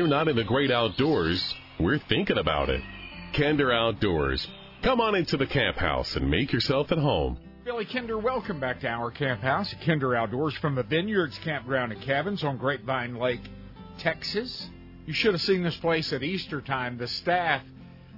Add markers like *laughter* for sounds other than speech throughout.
we're not in the great outdoors, we're thinking about it. Kinder Outdoors. Come on into the camp house and make yourself at home. Billy Kinder, welcome back to our camp house at Kinder Outdoors from the Vineyards Campground and Cabins on Grapevine Lake, Texas. You should have seen this place at Easter time. The staff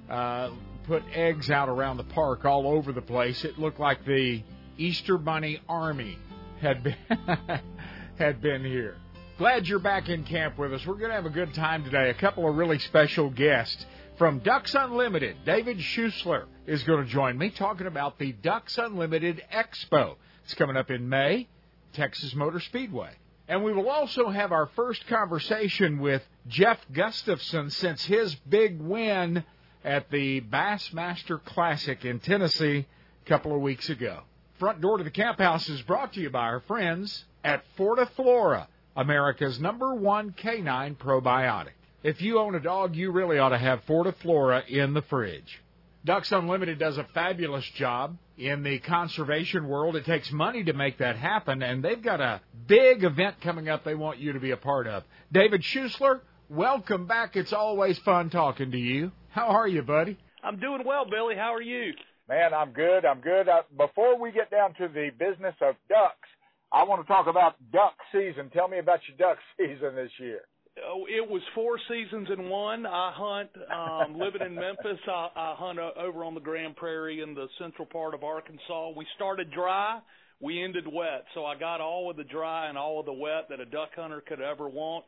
uh, put eggs out around the park all over the place. It looked like the Easter Bunny Army had been *laughs* had been here. Glad you're back in camp with us. We're going to have a good time today. A couple of really special guests from Ducks Unlimited. David Schuessler is going to join me talking about the Ducks Unlimited Expo. It's coming up in May, Texas Motor Speedway. And we will also have our first conversation with Jeff Gustafson since his big win at the Bassmaster Classic in Tennessee a couple of weeks ago. Front door to the camp house is brought to you by our friends at Fortiflora, America's number one canine probiotic. If you own a dog, you really ought to have Fortiflora in the fridge. Ducks Unlimited does a fabulous job in the conservation world. It takes money to make that happen, and they've got a big event coming up they want you to be a part of. David Schuessler, welcome back. It's always fun talking to you. How are you, buddy? I'm doing well, Billy. How are you? Man, I'm good. I'm good. Uh, before we get down to the business of ducks, I want to talk about duck season. Tell me about your duck *laughs* season this year. Oh, it was four seasons in one. I hunt, um, living in Memphis. I, I hunt uh, over on the Grand Prairie in the central part of Arkansas. We started dry, we ended wet. So I got all of the dry and all of the wet that a duck hunter could ever want.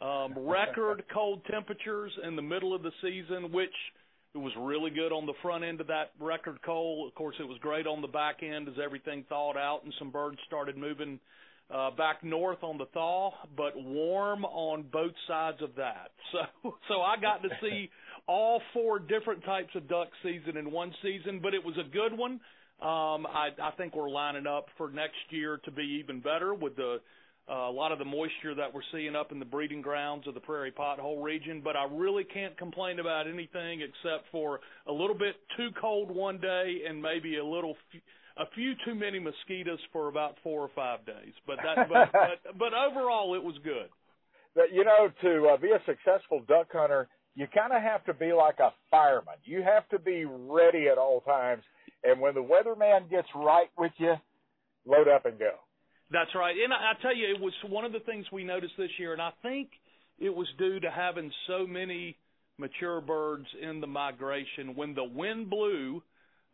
Um, record *laughs* cold temperatures in the middle of the season, which it was really good on the front end of that record cold. Of course, it was great on the back end as everything thawed out and some birds started moving uh, back north on the thaw, but warm on both sides of that. *laughs* So, so I got to see *laughs* all four different types of duck season in one season, but it was a good one. Um, I, I think we're lining up for next year to be even better with the uh, a lot of the moisture that we're seeing up in the breeding grounds of the prairie pothole region. But I really can't complain about anything except for a little bit too cold one day and maybe a little. F- a few too many mosquitoes for about four or five days, but that, but, *laughs* but, but overall it was good. But you know, to uh, be a successful duck hunter, you kind of have to be like a fireman. You have to be ready at all times, and when the weatherman gets right with you, load up and go. That's right, and I, I tell you, it was one of the things we noticed this year, and I think it was due to having so many mature birds in the migration. When the wind blew,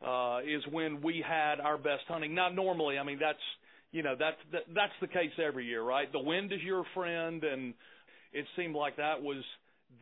uh, is when we had our best hunting. Now, normally, I mean, that's you know that's that, that's the case every year, right? The wind is your friend, and it seemed like that was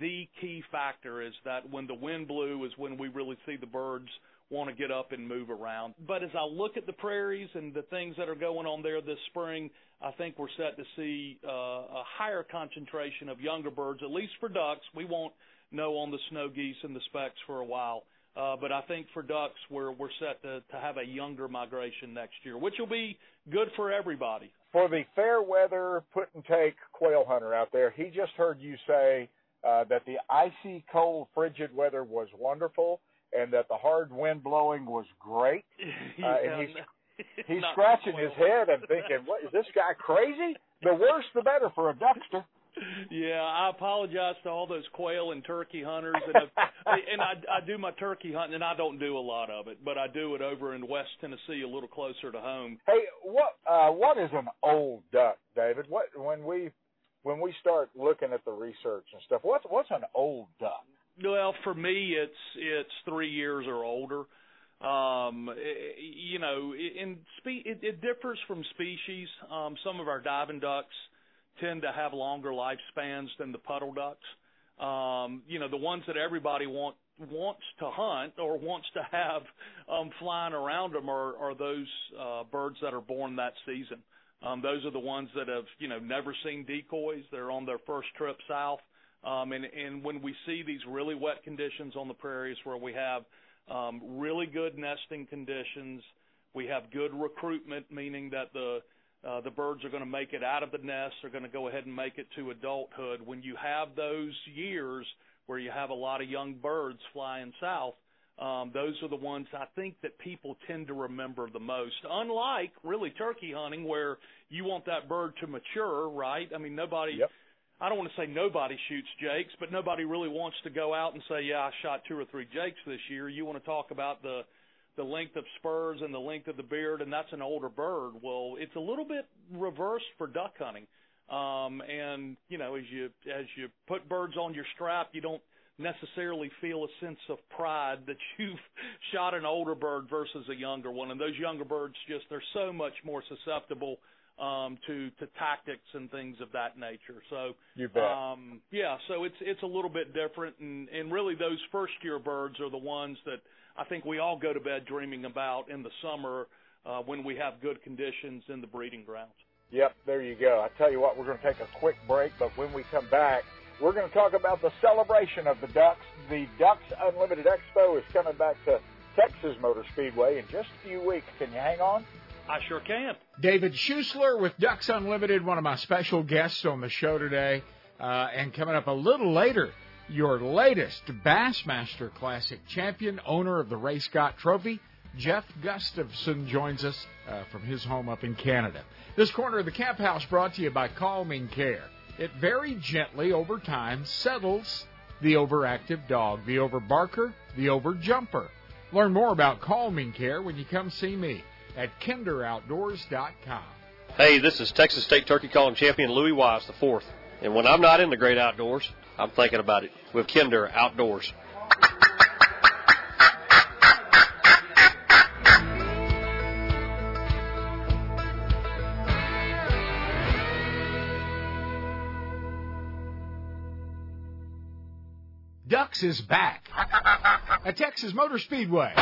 the key factor. Is that when the wind blew is when we really see the birds want to get up and move around. But as I look at the prairies and the things that are going on there this spring, I think we're set to see uh, a higher concentration of younger birds, at least for ducks. We won't know on the snow geese and the specks for a while. Uh, but I think for ducks, we're we're set to, to have a younger migration next year, which will be good for everybody. For the fair weather put and take quail hunter out there, he just heard you say uh, that the icy cold frigid weather was wonderful and that the hard wind blowing was great. *laughs* uh, and he's *laughs* he's scratching his head and thinking, "What is this guy crazy?" The worse, the better for a duckster yeah, I apologize to all those quail and turkey hunters, and *laughs* and I, I do my turkey hunting, and I don't do a lot of it, but I do it over in West Tennessee, a little closer to home. Hey, what uh, what is an old duck, David? What when we when we start looking at the research and stuff, what's what's an old duck? Well, for me, it's it's three years or older. Um, you know, in spe- it, it differs from species. Um, some of our diving ducks tend to have longer lifespans than the puddle ducks. Um, you know, the ones that everybody want wants to hunt or wants to have um, flying around them are, are those uh, birds that are born that season. Um, those are the ones that have you know never seen decoys. They're on their first trip south. Um, and, when we see these really wet conditions on the prairies where we have um, really good nesting conditions, we have good recruitment, meaning that the uh, the birds are going to make it out of the nest. They're going to go ahead and make it to adulthood. When you have those years where you have a lot of young birds flying south, um, those are the ones I think that people tend to remember the most. Unlike really turkey hunting, where you want that bird to mature, right? I mean, nobody. Yep. I don't want to say nobody shoots jakes, but nobody really wants to go out and say, yeah, I shot two or three jakes this year. You want to talk about the the length of spurs and the length of the beard, and that's an older bird. Well, it's a little bit reversed for duck hunting. Um, and you know, as you as you put birds on your strap, you don't necessarily feel a sense of pride that *laughs* you've shot an older bird versus a younger one. And those younger birds just they're so much more susceptible um, to to tactics and things of that nature. So you bet. Um, yeah, so it's it's a little bit different, and and really those first year birds are the ones that I think we all go to bed dreaming about in the summer uh, when we have good conditions in the breeding grounds. Yep, there you go. I tell you what, we're going to take a quick break, but when we come back, we're going to talk about the celebration of the Ducks. The Ducks Unlimited Expo is coming back to Texas Motor Speedway in just a few weeks. Can you hang on? I sure can. David Schuessler with Ducks Unlimited, one of my special guests on the show today. Uh, and coming up a little later, your latest Bassmaster Classic champion, owner of the Ray Scott Trophy, Jeff Gustafson joins us uh, from his home up in Canada. This corner of the camp house brought to you by Calming Care. It very gently over time settles the overactive dog, the overbarker, the overjumper. Learn more about Calming Care when you come see me at kinderoutdoors.com. Hey, this is Texas State Turkey Calling Champion Louis Wise IV. And when I'm not in the great outdoors, I'm thinking about it with Kinder Outdoors. Ducks is back at Texas Motor Speedway.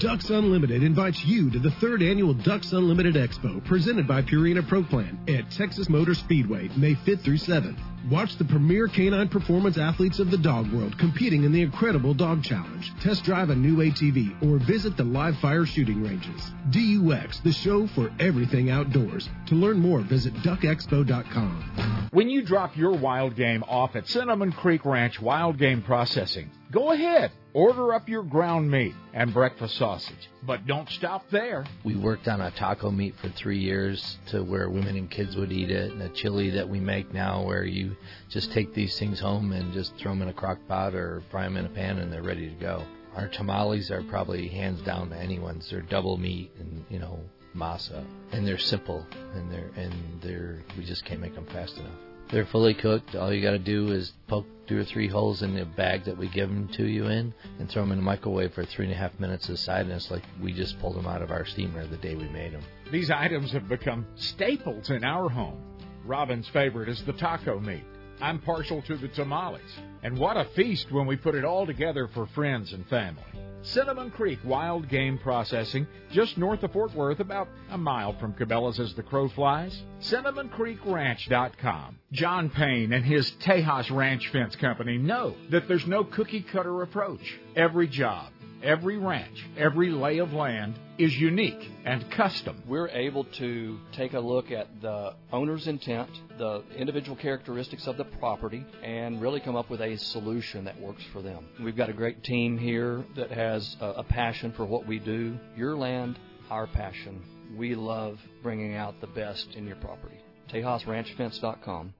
Ducks Unlimited invites you to the third annual Ducks Unlimited Expo presented by Purina Pro Plan at Texas Motor Speedway, May 5th through 7th. Watch the premier canine performance athletes of the dog world competing in the incredible Dog Challenge. Test drive a new ATV or visit the live fire shooting ranges. DUX, the show for everything outdoors. To learn more, visit duckexpo.com. When you drop your wild game off at Cinnamon Creek Ranch Wild Game Processing, go ahead. Order up your ground meat and breakfast sausage. But don't stop there. We worked on a taco meat for three years to where women and kids would eat it, and a chili that we make now where you just take these things home and just throw them in a crock pot or fry them in a pan and they're ready to go. Our tamales are probably hands down to anyone's. They're double meat and, you know, masa. And they're simple and they're, and they're, we just can't make them fast enough. They're fully cooked. All you got to do is poke two or three holes in the bag that we give them to you in, and throw them in the microwave for three and a half minutes aside. And it's like we just pulled them out of our steamer the day we made them. These items have become staples in our home. Robin's favorite is the taco meat. I'm partial to the tamales. And what a feast when we put it all together for friends and family. Cinnamon Creek Wild Game Processing, just north of Fort Worth, about a mile from Cabela's as the crow flies. CinnamonCreekRanch.com. John Payne and his Tejas Ranch Fence Company know that there's no cookie cutter approach. Every job, every ranch, every lay of land is unique and custom. We're able to take a look at the owner's intent, the individual characteristics of the property, and really come up with a solution that works for them. We've got a great team here that has a, passion for what we do. Your land, our passion. We love bringing out the best in your property. TejasRanchFence.com.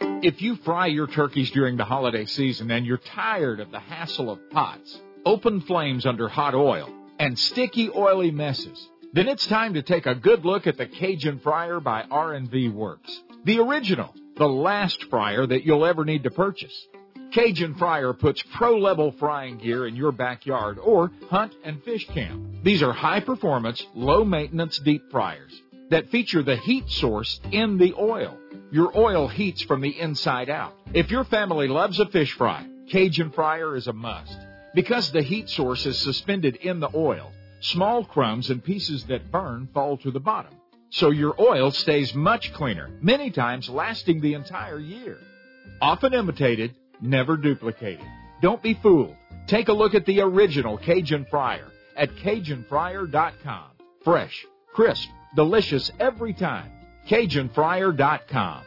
If you fry your turkeys during the holiday season and you're tired of the hassle of pots, open flames under hot oil, and sticky oily messes, then it's time to take a good look at the Cajun Fryer by R&V Works. The original, the last fryer that you'll ever need to purchase. Cajun Fryer puts pro-level frying gear in your backyard or hunt and fish camp. These are high-performance, low-maintenance deep fryers that feature the heat source in the oil. Your oil heats from the inside out. If your family loves a fish fry, Cajun Fryer is a must. Because the heat source is suspended in the oil, small crumbs and pieces that burn fall to the bottom. So your oil stays much cleaner, many times lasting the entire year. Often imitated, never duplicated. Don't be fooled. Take a look at the original Cajun Fryer at CajunFryer.com. Fresh, crisp, delicious every time. CajunFryer.com.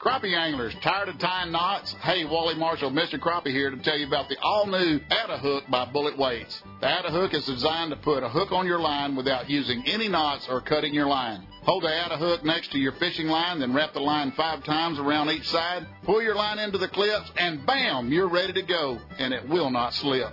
Crappie anglers, tired of tying knots? Hey, Wally Marshall, Mr. Crappie here to tell you about the all-new Atta Hook by Bullet Weights. The Atta Hook is designed to put a hook on your line without using any knots or cutting your line. Hold the Atta Hook next to your fishing line, then wrap the line five times around each side. Pull your line into the clips, and bam, you're ready to go, and it will not slip.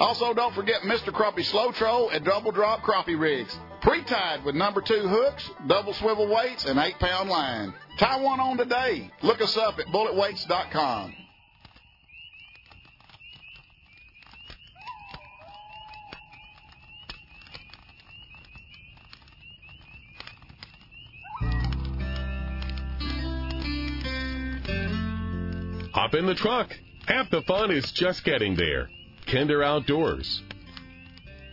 Also, don't forget Mr. Crappie Slow Troll and Double Drop Crappie rigs. Pre-tied with number two hooks, double swivel weights, and eight pound line. Tie one on today. Look us up at bulletweights.com. Hop in the truck. Half the fun is just getting there. Kinder Outdoors.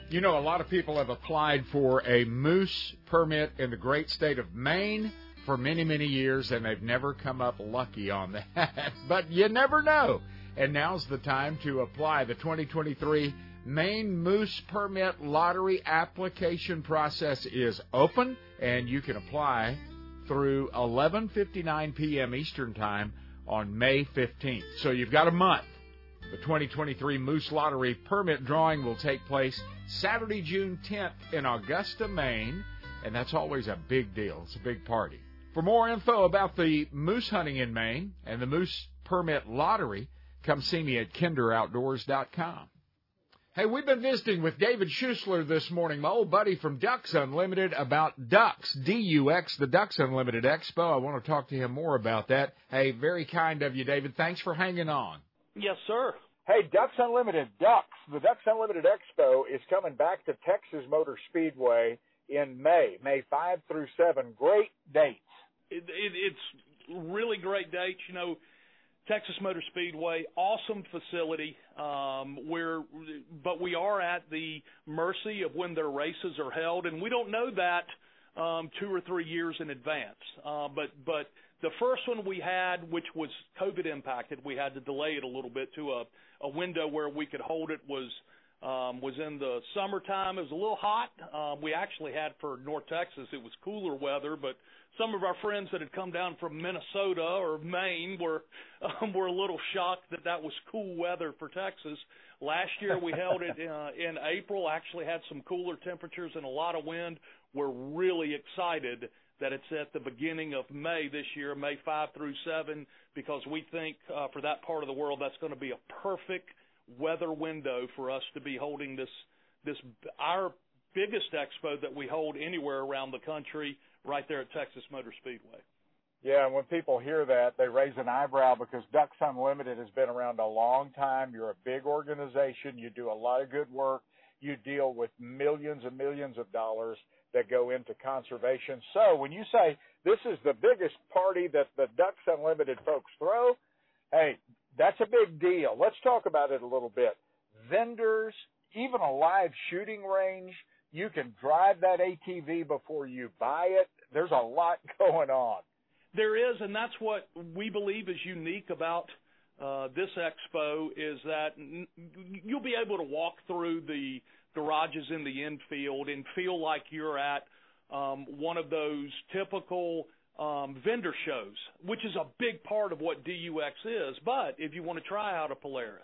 You know, a lot of people have applied for a moose permit in the great state of Maine for many, many years, and they've never come up lucky on that. *laughs* but you never know. And now's the time to apply. The 2023 Maine Moose Permit Lottery application process is open, and you can apply through 11:59 p.m. Eastern Time on May 15th. So you've got a month. The 2023 Moose Lottery permit drawing will take place Saturday, June 10th in Augusta, Maine, and that's always a big deal. It's a big party. For more info about the moose hunting in Maine and the Moose Permit Lottery, come see me at kinderoutdoors.com. Hey, we've been visiting with David Schuessler this morning, my old buddy from Ducks Unlimited, about Ducks, D-U-X, the Ducks Unlimited Expo. I want to talk to him more about that. Hey, very kind of you, David. Thanks for hanging on. Yes, sir. Hey, Ducks Unlimited, Ducks, the Ducks Unlimited Expo is coming back to Texas Motor Speedway in May, May 5 through 7. Great dates. It, it, it's really great dates. You know, Texas Motor Speedway, awesome facility. Um, we're, but we are at the mercy of when their races are held, and we don't know that um, two or three years in advance. Uh, but but the first one we had, which was COVID impacted, we had to delay it a little bit to a, a window where we could hold it was um, was in the summertime. It was a little hot. Um, we actually had for North Texas, it was cooler weather, but some of our friends that had come down from Minnesota or Maine were um, were a little shocked that that was cool weather for Texas. Last year we held it *laughs* uh, in April. Actually had some cooler temperatures and a lot of wind. We're really excited that it's at the beginning of May this year, May 5 through 7, because we think uh, for that part of the world that's going to be a perfect weather window for us to be holding this this our biggest expo that we hold anywhere around the country right there at Texas Motor Speedway. Yeah, and when people hear that, they raise an eyebrow because Ducks Unlimited has been around a long time. You're a big organization. You do a lot of good work. You deal with millions and millions of dollars that go into conservation. So when you say this is the biggest party that the Ducks Unlimited folks throw, hey, that's a big deal. Let's talk about it a little bit. Vendors, even a live shooting range, you can drive that ATV before you buy it. There's a lot *laughs* going on. There is, and that's what we believe is unique about uh, this expo is that n- you'll be able to walk through the garages in the infield and feel like you're at um, one of those typical um, vendor shows, which is a big part of what DUX is. But if you want to try out a Polaris,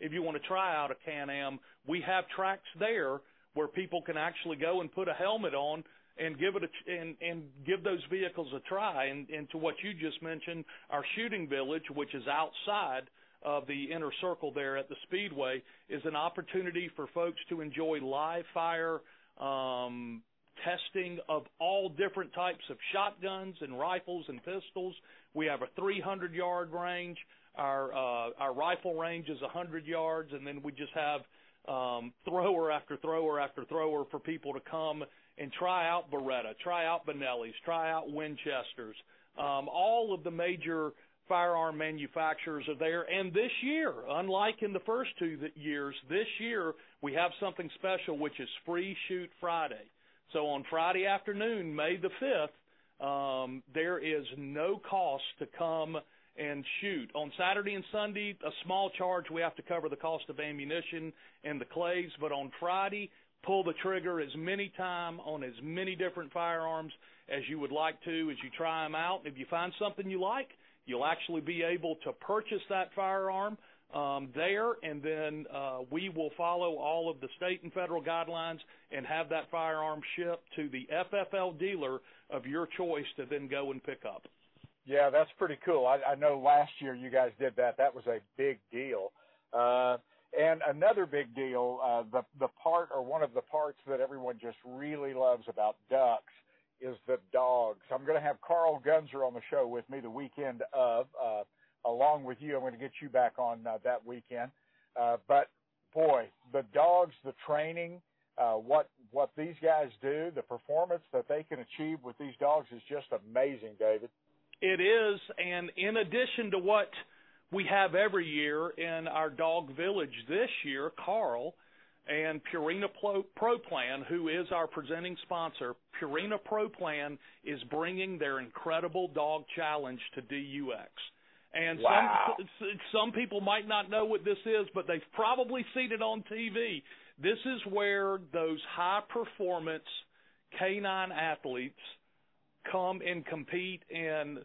if you want to try out a Can-Am, we have tracks there where people can actually go and put a helmet on and give it a and and give those vehicles a try. And, and to what you just mentioned, our shooting village, which is outside of the inner circle there at the speedway, is an opportunity for folks to enjoy live fire. Um, testing of all different types of shotguns and rifles and pistols. We have a 300 yard range. Our uh, our rifle range is 100 yards, and then we just have um, thrower after thrower after thrower for people to come and try out Beretta, try out Benelli's, try out Winchesters. Um, all of the major firearm manufacturers are there. And this year, unlike in the first two years, this year we have something special, which is Free Shoot Friday. So on Friday afternoon, May the 5th, um, there is no cost to come and shoot. On Saturday and Sunday, a small charge. We have to cover the cost of ammunition and the clays. But on Friday, pull the trigger as many time on as many different firearms as you would like to as you try them out. If you find something you like, you'll actually be able to purchase that firearm um, there, and then uh, we will follow all of the state and federal guidelines and have that firearm shipped to the FFL dealer of your choice to then go and pick up. Yeah, that's pretty cool. I, I know last year you guys did that. That was a big deal. Uh, and another big deal, uh, the the part or one of the parts that everyone just really loves about ducks is the dogs. I'm going to have Carl Gunzer on the show with me the weekend of, uh, along with you. I'm going to get you back on uh, that weekend. Uh, but boy, the dogs, the training, uh, what what these guys do, the performance that they can achieve with these dogs is just amazing, David. It is, and in addition to what we have every year in our dog village this year, Carl and Purina Pro Plan, who is our presenting sponsor, Purina Pro Plan is bringing their incredible dog challenge to DUX. And wow. some some people might not know what this is, but they've probably seen it on TV. This is where those high performance canine athletes come and compete in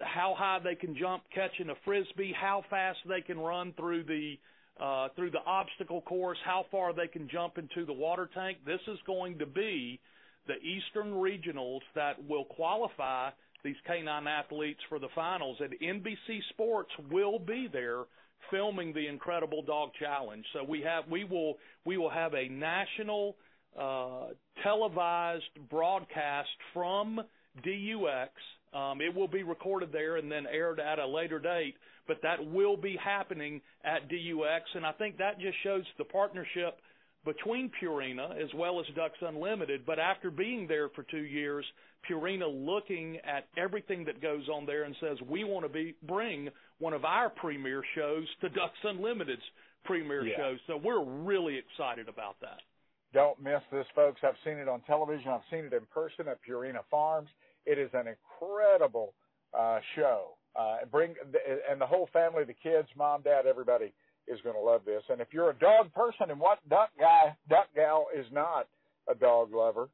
how high they can jump catching a frisbee, how fast they can run through the uh, through the obstacle course, how far they can jump into the water tank. This is going to be the Eastern Regionals that will qualify these canine athletes for the finals, and NBC Sports will be there filming the Incredible Dog Challenge. So we have we will we will have a national uh, televised broadcast from DUX um, it will be recorded there and then aired at a later date, but that will be happening at DUX, and I think that just shows the partnership between Purina as well as Ducks Unlimited. But after being there for two years, Purina looking at everything that goes on there and says we want to be bring one of our premier shows to Ducks Unlimited's premier yeah. show. So we're really excited about that. Don't miss this, folks. I've seen it on television. I've seen it in person at Purina Farms. It is an incredible uh, show. Uh, bring and the whole family, the kids, mom, dad, everybody is going to love this. And if you're a dog person, and what duck guy, duck gal is not a dog lover,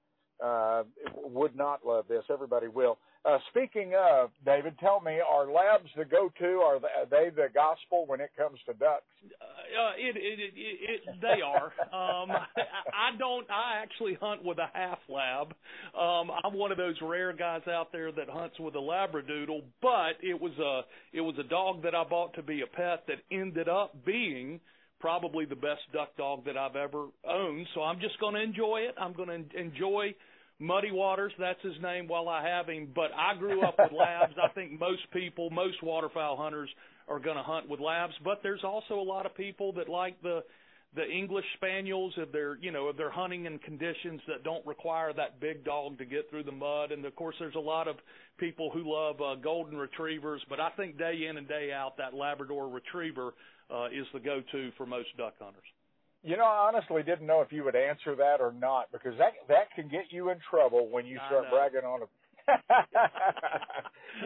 uh, would not love this. Everybody will. Uh, speaking of, David, tell me, are labs the go-to? Are they the gospel when it comes to ducks? Uh, it, it, it, it, they are. Um, I don't. I actually hunt with a half lab. Um, I'm one of those rare guys out there that hunts with a labradoodle. But it was a it was a dog that I bought to be a pet that ended up being probably the best duck dog that I've ever owned. So I'm just going to enjoy it. I'm going to enjoy Muddy Waters, that's his name while I have him, but I grew up with labs. I think most people, most waterfowl hunters are going to hunt with labs, but there's also a lot of people that like the the English spaniels if they're, you know, if they're hunting in conditions that don't require that big dog to get through the mud and of course there's a lot of people who love uh, golden retrievers, but I think day in and day out that Labrador retriever uh, is the go-to for most duck hunters. You know, I honestly didn't know if you would answer that or not because that that can get you in trouble when you start bragging on it. *laughs*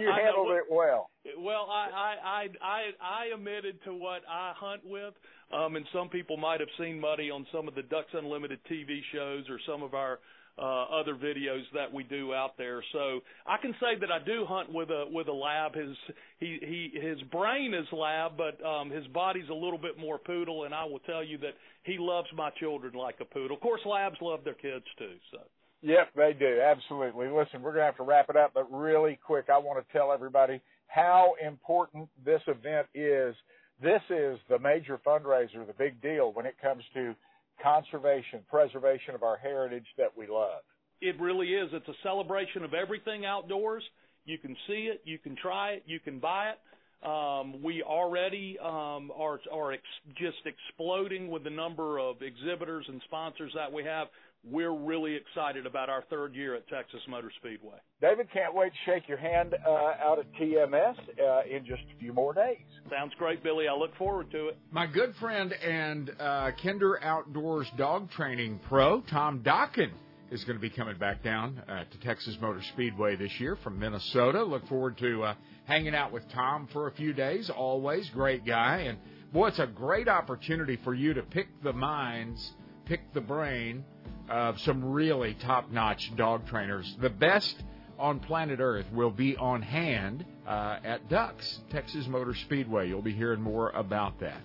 you handled it well. Well, I, I I I I admitted to what I hunt with, um, and some people might have seen Muddy on some of the Ducks Unlimited TV shows or some of our uh, other videos that we do out there. So I can say that I do hunt with a with a lab. His he he his brain is lab, but um, his body's a little bit more poodle. And I will tell you that he loves my children like a poodle. Of course, labs love their kids too. So. Yep, they do. Absolutely. Listen, we're going to have to wrap it up, but really quick, I want to tell everybody how important this event is. This is the major fundraiser, the big deal when it comes to conservation, preservation of our heritage that we love. It really is. It's a celebration of everything outdoors. You can see it, you can try it, you can buy it. Um, we already um, are, are ex- just exploding with the number of exhibitors and sponsors that we have. We're really excited about our third year at Texas Motor Speedway. David, can't wait to shake your hand uh, out at TMS uh, in just a few more days. Sounds great, Billy. I look forward to it. My good friend and uh, Kinder Outdoors dog training pro, Tom Dokken is going to be coming back down uh, to Texas Motor Speedway this year from Minnesota. Look forward to uh, hanging out with Tom for a few days. Always great guy, and boy, it's a great opportunity for you to pick the minds, pick the brain of some really top-notch dog trainers. The best on planet Earth will be on hand uh, at Ducks Texas Motor Speedway. You'll be hearing more about that.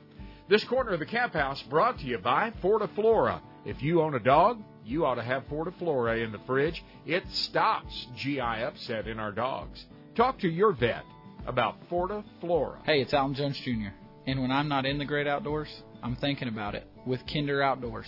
This corner of the Camp House brought to you by Fortiflora. If you own a dog, you ought to have Fortiflora in the fridge. It stops GI upset in our dogs. Talk to your vet about Fortiflora. Hey, it's Alan Jones Jr. And when I'm not in the great outdoors, I'm thinking about it with Kinder Outdoors.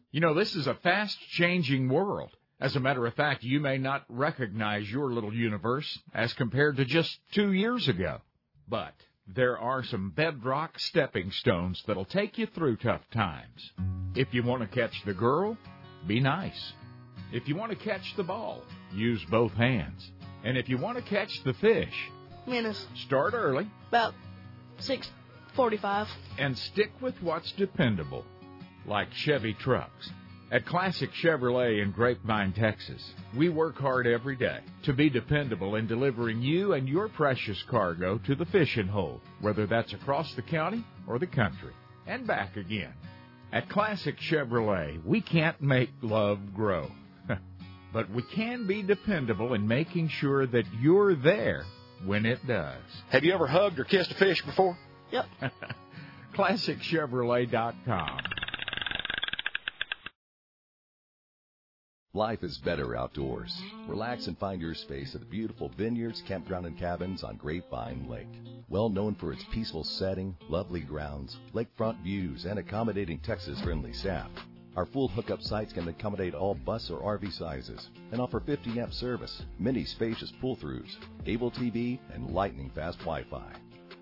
You know, this is a fast changing world. As a matter of fact, you may not recognize your little universe as compared to just two years ago. But there are some bedrock stepping stones that'll take you through tough times. If you want to catch the girl, be nice. If you want to catch the ball, use both hands. And if you want to catch the fish, minutes. Start early. About 6:45. And stick with what's dependable like Chevy trucks. At Classic Chevrolet in Grapevine, Texas, we work hard every day to be dependable in delivering you and your precious cargo to the fishing hole, whether that's across the county or the country, and back again. At Classic Chevrolet, we can't make love grow, *laughs* but we can be dependable in making sure that you're there when it does. Have you ever hugged or kissed a fish before? Yep. *laughs* ClassicChevrolet.com. Life is better outdoors. Relax and find your space at the beautiful Vineyards Campground and Cabins on Grapevine Lake. Well known for its peaceful setting, lovely grounds, lakefront views, and accommodating Texas friendly staff. Our full hookup sites can accommodate all bus or RV sizes and offer 50 amp service, many spacious pull throughs, cable TV, and lightning fast Wi Fi.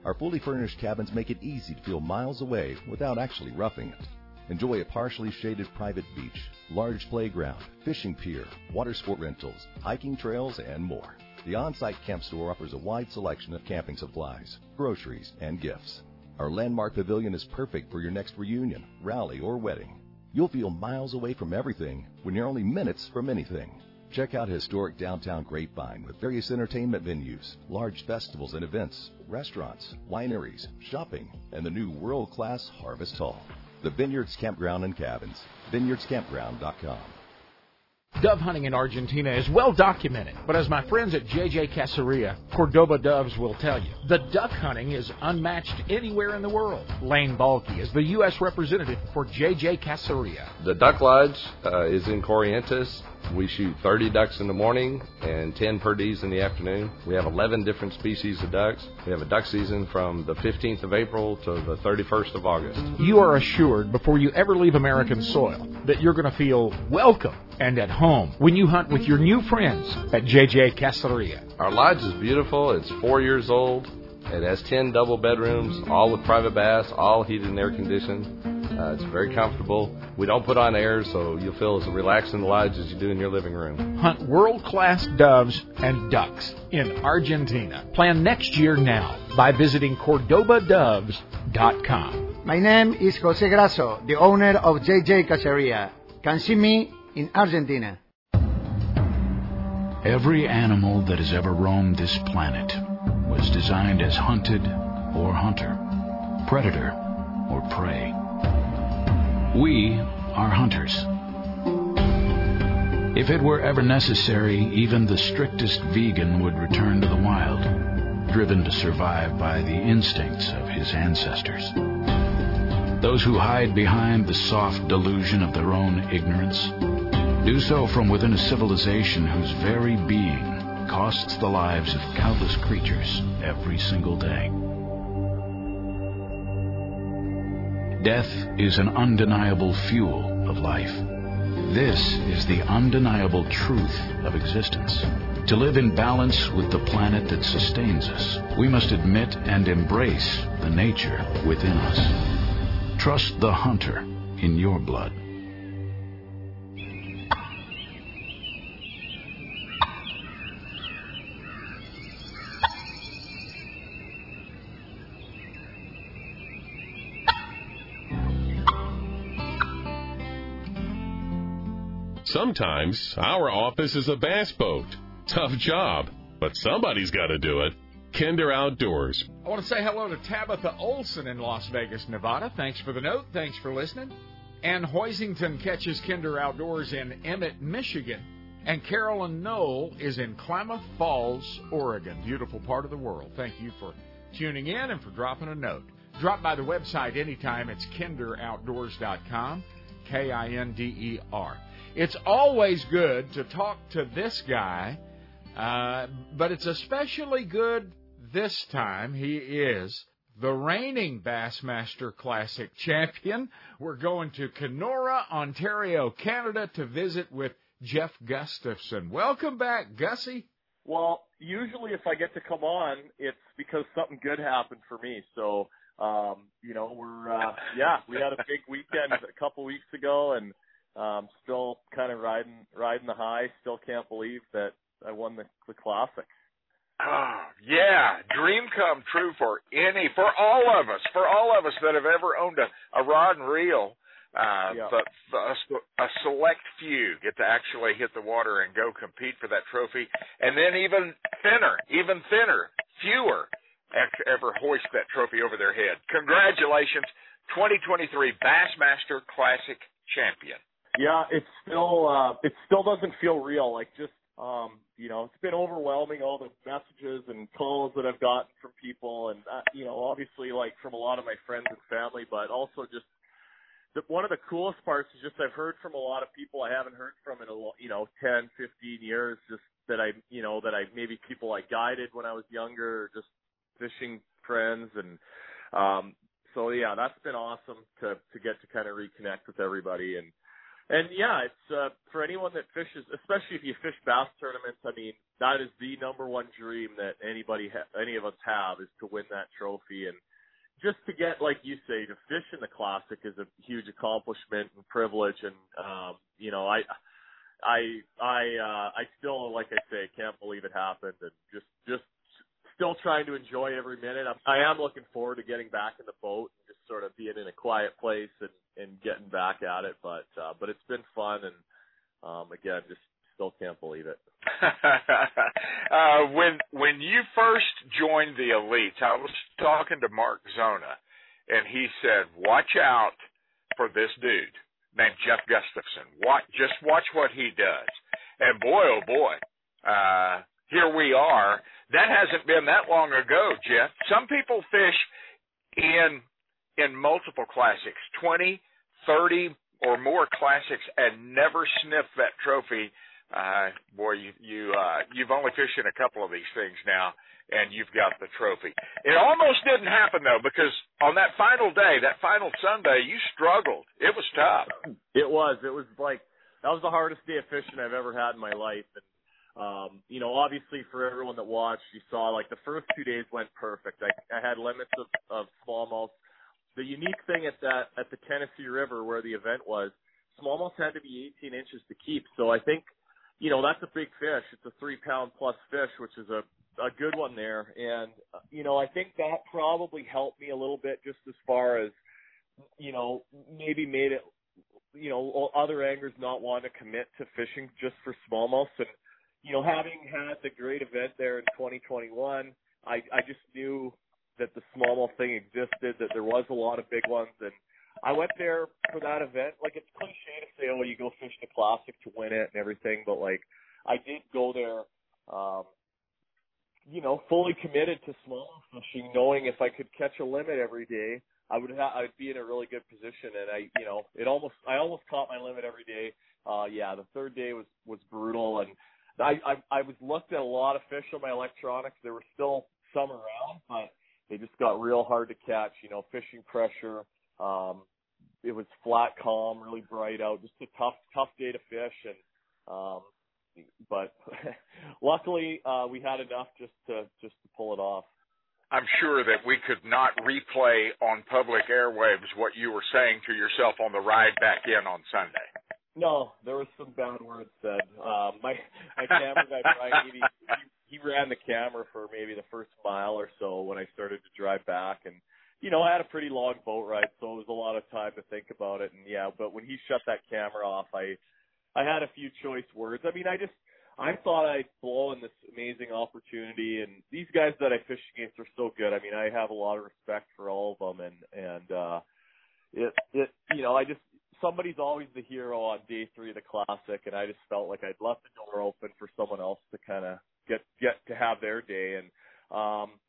Our fully furnished cabins make it easy to feel miles away without actually roughing it. Enjoy a partially shaded private beach, large playground, fishing pier, water sport rentals, hiking trails, and more. The on-site camp store offers a wide selection of camping supplies, groceries, and gifts. Our landmark pavilion is perfect for your next reunion, rally, or wedding. You'll feel miles away from everything when you're only minutes from anything. Check out historic downtown Grapevine with various entertainment venues, large festivals and events, restaurants, wineries, shopping, and the new world-class Harvest Hall. The Vineyards Campground and Cabins. VineyardsCampground.com. Dove hunting in Argentina is well documented, but as my friends at JJ Caceria, Cordoba Doves will tell you, the duck hunting is unmatched anywhere in the world. Lane Balky is the U.S. representative for JJ Caceria. The Duck Lodge uh, is in Corrientes. We shoot 30 ducks in the morning and 10 per perdees in the afternoon. We have 11 different species of ducks. We have a duck season from the 15th of April to the 31st of August. You are assured before you ever leave American soil that you're going to feel welcome and at home when you hunt with your new friends at JJ Caceria. Our lodge is beautiful. It's four years old. It has 10 double bedrooms, all with private baths, all heated and air conditioned. Uh, it's very comfortable. We don't put on air, so you'll feel as relaxed in the lodge as you do in your living room. Hunt world class doves and ducks in Argentina. Plan next year now by visiting CordobaDoves.com. My name is Jose Grasso, the owner of JJ Caceria. Can see me in Argentina. Every animal that has ever roamed this planet was designed as hunted or hunter, predator or prey. We are hunters. If it were ever necessary, even the strictest vegan would return to the wild, driven to survive by the instincts of his ancestors. Those who hide behind the soft delusion of their own ignorance do so from within a civilization whose very being costs the lives of countless creatures every single day. Death is an undeniable fuel of life. This is the undeniable truth of existence. To live in balance with the planet that sustains us, we must admit and embrace the nature within us. Trust the hunter in your blood. Sometimes our office is a bass boat. Tough job, but somebody's got to do it. Kinder Outdoors. I want to say hello to Tabitha Olson in Las Vegas, Nevada. Thanks for the note. Thanks for listening. Ann Hoisington catches Kinder Outdoors in Emmett, Michigan. And Carolyn Knoll is in Klamath Falls, Oregon. Beautiful part of the world. Thank you for tuning in and for dropping a note. Drop by the website anytime. It's kinderoutdoors.com. K I N D E R. It's always good to talk to this guy, uh, but it's especially good this time. He is the reigning Bassmaster Classic champion. We're going to Kenora, Ontario, Canada to visit with Jeff Gustafson. Welcome back, Gussie. Well, usually if I get to come on, it's because something good happened for me. So, um, you know, we're uh, yeah, we had a big weekend a couple weeks ago, and um, still kind of riding riding the high. Still can't believe that I won the, the classic. Oh, yeah, dream come true for any, for all of us, for all of us that have ever owned a, a rod and reel. Uh, Yeah. a select few get to actually hit the water and go compete for that trophy, and then even thinner, even thinner, fewer ever hoist that trophy over their head. Congratulations, 2023 Bassmaster Classic champion. Yeah, it's still uh it still doesn't feel real. Like just um, you know, it's been overwhelming all the messages and calls that I've gotten from people and uh, you know, obviously like from a lot of my friends and family, but also just the, one of the coolest parts is just I've heard from a lot of people I haven't heard from in a you know, 10, 15 years just that I, you know, that I maybe people I guided when I was younger or just fishing friends and um so yeah, that's been awesome to to get to kind of reconnect with everybody and and yeah, it's uh, for anyone that fishes, especially if you fish bass tournaments. I mean, that is the number one dream that anybody, ha- any of us have, is to win that trophy. And just to get, like you say, to fish in the classic is a huge accomplishment and privilege. And um, you know, I, I, I, uh, I still, like I say, can't believe it happened. And just, just still trying to enjoy every minute. I'm, I am looking forward to getting back in the boat and just sort of being in a quiet place and and getting back at it. But uh, but it's been fun, and um, again, just still can't believe it. *laughs* uh, when when you first joined the elites, I was talking to Mark Zona, and he said, "Watch out for this dude named Jeff Gustafson. Watch, just watch what he does." And boy, oh boy, uh, here we are. That hasn't been that long ago, Jeff. Some people fish in in multiple classics, 20, 30 or more classics and never sniff that trophy. Uh, boy, you, you, uh, you've only fished in a couple of these things now and you've got the trophy. It almost didn't happen though, because on that final day, that final Sunday, you struggled. It was tough. It was. It was like that was the hardest day of fishing I've ever had in my life. And um, you know, obviously for everyone that watched, you saw like the first two days went perfect. I, I had limits of, of smallmouth. The unique thing at that at the Tennessee River where the event was, smallmouth had to be 18 inches to keep. So I think, you know, that's a big fish. It's a three pound plus fish, which is a a good one there. And you know, I think that probably helped me a little bit just as far as you know, maybe made it you know, other anglers not want to commit to fishing just for smallmouth and you know, having had the great event there in 2021, I I just knew that the smallmouth thing existed, that there was a lot of big ones, and I went there for that event. Like it's cliche to say, oh, you go fish the classic to win it and everything, but like I did go there, um, you know, fully committed to smallmouth fishing, knowing if I could catch a limit every day, I would ha- I'd be in a really good position. And I, you know, it almost I almost caught my limit every day. Uh, yeah, the third day was was brutal, and I I, I was looked at a lot of fish on my electronics. There were still some around, but they just got real hard to catch. You know, fishing pressure. Um, it was flat, calm, really bright out. Just a tough, tough day to fish, and um, but *laughs* luckily uh, we had enough just to just to pull it off. I'm sure that we could not replay on public airwaves what you were saying to yourself on the ride back in on Sunday. No, there was some bad words said. Um, my my camera guy *laughs* Brian, he, he ran the camera for maybe the first mile or so when I started to drive back, and you know I had a pretty long boat ride, so it was a lot of time to think about it. And yeah, but when he shut that camera off, I I had a few choice words. I mean, I just I thought I'd blow in this amazing opportunity, and these guys that I fish against are so good. I mean, I have a lot of respect for all of them, and and uh, it it you know I just somebody's always the hero on day three of the classic, and I just felt like I'd left the door open for someone else to kind of get get to have their day, and um,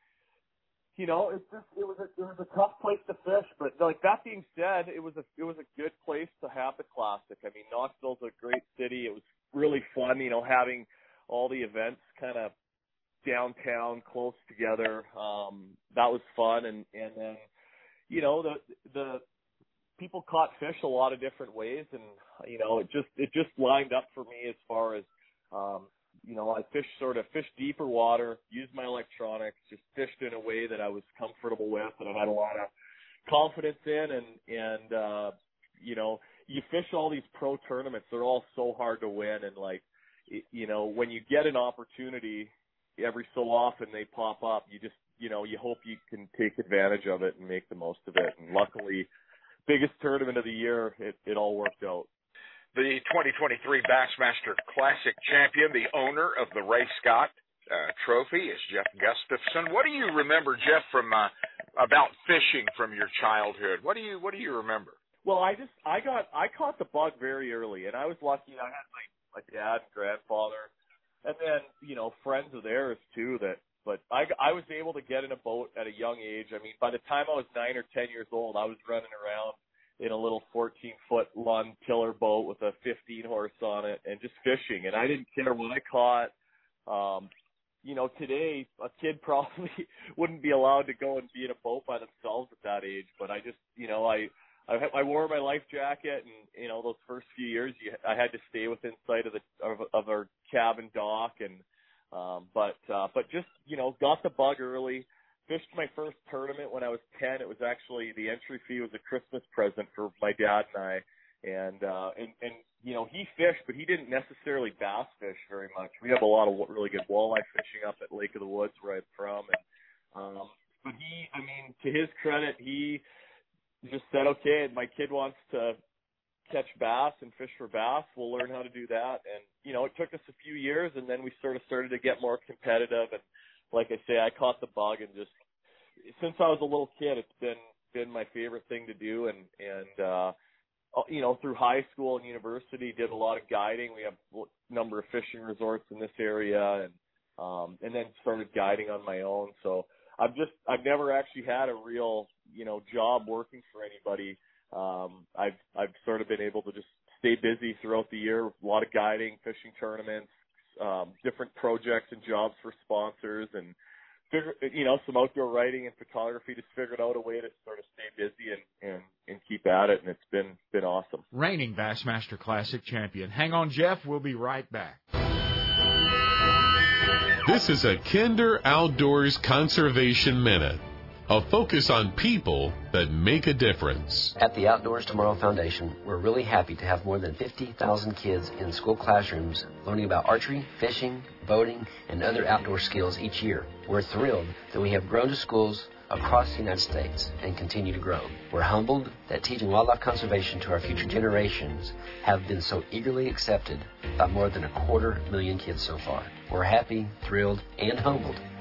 you know, it's just it was a it was a tough place to fish, but like that being said, it was a it was a good place to have the classic. I mean, Knoxville's a great city. It was really fun, you know, having all the events kind of downtown close together. Um, that was fun, and and then you know the the people caught fish a lot of different ways, and you know it just it just lined up for me as far as um, you know I fished sort of fished deeper water, used my electronics, just fished in a way that I was comfortable with, and I had a lot of confidence in, and and uh, you know you fish all these pro tournaments, they're all so hard to win, and like, you know, when you get an opportunity, every so often they pop up. You just, you know, you hope you can take advantage of it and make the most of it. And luckily, biggest tournament of the year, it, it all worked out. The 2023 Bassmaster Classic champion, the owner of the Ray Scott uh, Trophy, is Jeff Gustafson. What do you remember, Jeff, from uh, about fishing from your childhood? What do you What do you remember? Well, I just I got I caught the bug very early, and I was lucky. I had my my dad, grandfather, and then you know friends of theirs too. That but I I was able to get in a boat at a young age. I mean, by the time I was nine or ten years old, I was running around in a little 14 foot Lund tiller boat with a 15 horse on it and just fishing. And I didn't care what I caught. Um, you know, today a kid *laughs* probably wouldn't be allowed to go and be in a boat by themselves at that age. But I just, you know, I I, I wore my life jacket, and you know those first few years, you, I had to stay within sight of the of, of our cabin dock, and um, but uh, but just you know got the bug early. Fished my first tournament when I was ten. It was actually the entry fee was a Christmas present for my dad and I, and uh, and and you know he fished, but he didn't necessarily bass fish very much. We have a lot of really good walleye fishing up at Lake of the Woods where I'm from, and um, but he, I mean, to his credit, he just said, okay, my kid wants to catch bass and fish for bass. We'll learn how to do that. And, you know, it took us a few years and then we sort of started to get more competitive. And like I say, I caught the bug and just, since I was a little kid, it's been, been my favorite thing to do. And, and, uh, you know, through high school and university, did a lot of guiding. We have a number of fishing resorts in this area and, um, and then started guiding on my own. So I've just, I've never actually had a real you know job working for anybody. Um, I've I've sort of been able to just stay busy throughout the year, a lot of guiding, fishing tournaments, um, different projects and jobs for sponsors, and figure you know some outdoor writing and photography. Just figured out a way to sort of stay busy and and and keep at it, and it's been been awesome. Reigning Bassmaster Classic champion. Hang on, Jeff. We'll be right back. This is a Kinder Outdoors Conservation Minute a focus on people that make a difference. At the Outdoors Tomorrow Foundation, we're really happy to have more than 50,000 kids in school classrooms learning about archery, fishing, boating, and other outdoor skills each year. We're thrilled that we have grown to schools across the United States and continue to grow. We're humbled that teaching wildlife conservation to our future generations have been so eagerly accepted by more than a quarter million kids so far. We're happy, thrilled, and humbled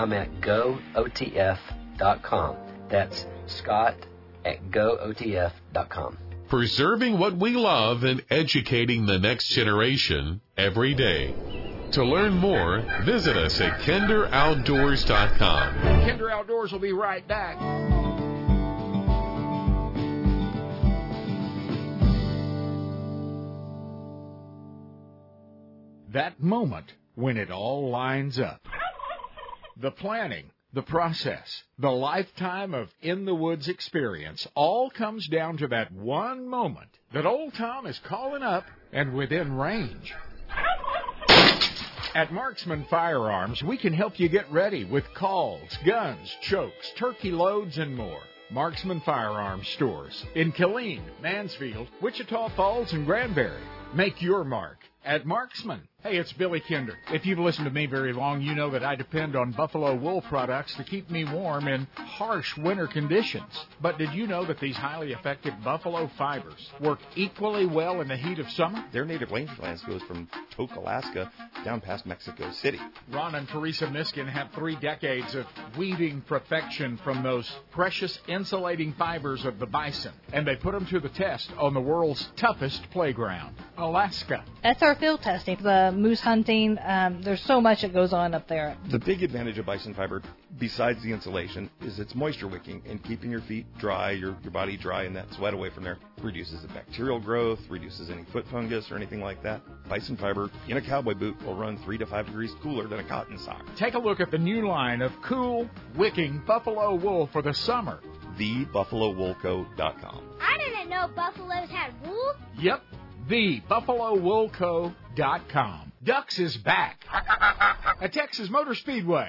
I'm at gootf.com. That's Scott at gootf.com. Preserving what we love and educating the next generation every day. To learn more, visit us at kinderoutdoors.com. Kinder Outdoors will be right back. That moment when it all lines up. The planning, the process, the lifetime of in the woods experience all comes down to that one moment that old Tom is calling up and within range. At Marksman Firearms, we can help you get ready with calls, guns, chokes, turkey loads, and more. Marksman Firearms stores in Killeen, Mansfield, Wichita Falls, and Granbury. Make your mark at Marksman. Hey, it's Billy Kinder. If you've listened to me very long, you know that I depend on buffalo wool products to keep me warm in harsh winter conditions. But did you know that these highly effective buffalo fibers work equally well in the heat of summer? Their native rangelands goes from Tok, Alaska, down past Mexico City. Ron and Teresa Miskin have three decades of weaving perfection from those precious insulating fibers of the bison, and they put them to the test on the world's toughest playground, Alaska. That's our field testing. The moose hunting. Um, there's so much that goes on up there. The big advantage of bison fiber, besides the insulation, is it's moisture wicking and keeping your feet dry, your, your body dry, and that sweat away from there. Reduces the bacterial growth, reduces any foot fungus or anything like that. Bison fiber in a cowboy boot will run three to five degrees cooler than a cotton sock. Take a look at the new line of cool, wicking buffalo wool for the summer. TheBuffaloWoolCo.com. I didn't know buffaloes had wool. Yep, thebuffalowoolco.com. Ducks is back at Texas Motor Speedway.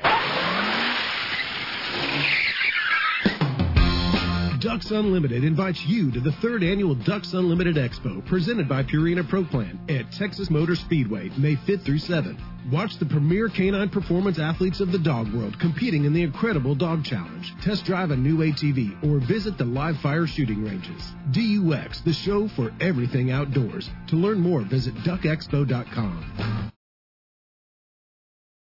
Ducks Unlimited invites you to the third annual Ducks Unlimited Expo presented by Purina Pro Plan at Texas Motor Speedway, May 5th through 7th. Watch the premier canine performance athletes of the dog world competing in the incredible Dog Challenge. Test drive a new ATV or visit the live fire shooting ranges. DUX, the show for everything outdoors. To learn more, visit duckexpo.com.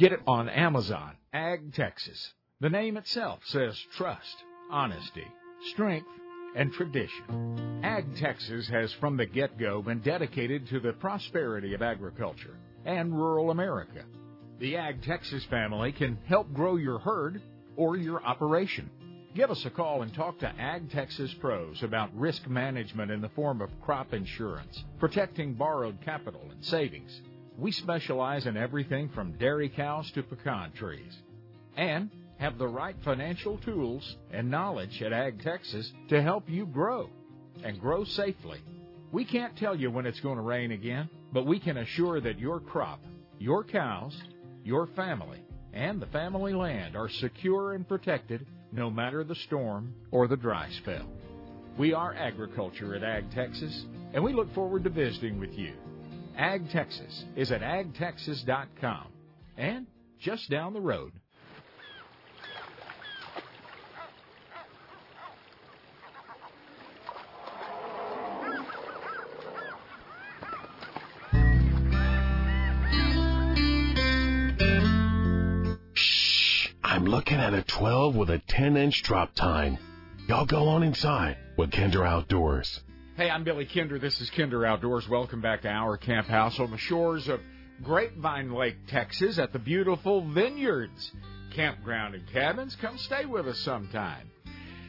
Get it on Amazon. Ag Texas. The name itself says trust, honesty, strength, and tradition. Ag Texas has from the get go been dedicated to the prosperity of agriculture and rural America. The Ag Texas family can help grow your herd or your operation. Give us a call and talk to Ag Texas pros about risk management in the form of crop insurance, protecting borrowed capital and savings. We specialize in everything from dairy cows to pecan trees and have the right financial tools and knowledge at Ag Texas to help you grow and grow safely. We can't tell you when it's going to rain again, but we can assure that your crop, your cows, your family, and the family land are secure and protected no matter the storm or the dry spell. We are agriculture at Ag Texas, and we look forward to visiting with you. Ag Texas is at agtexas.com and just down the road. Shh, I'm looking at a 12 with a 10 inch drop tine. Y'all go on inside with Kinder Outdoors. Hey, I'm Billy Kinder. This is Kinder Outdoors. Welcome back to our camp house on the shores of Grapevine Lake, Texas, at the beautiful Vineyards Campground and Cabins. Come stay with us sometime.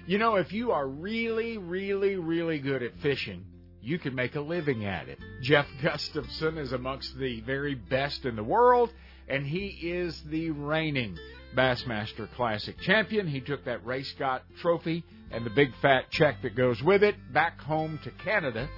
You know, if you are really, really, really good at fishing, you can make a living at it. Jeff *laughs* Gustafson is amongst the very best in the world, and he is the reigning Bassmaster Classic champion. He took that Ray Scott trophy and the big fat check that goes with it back home to Canada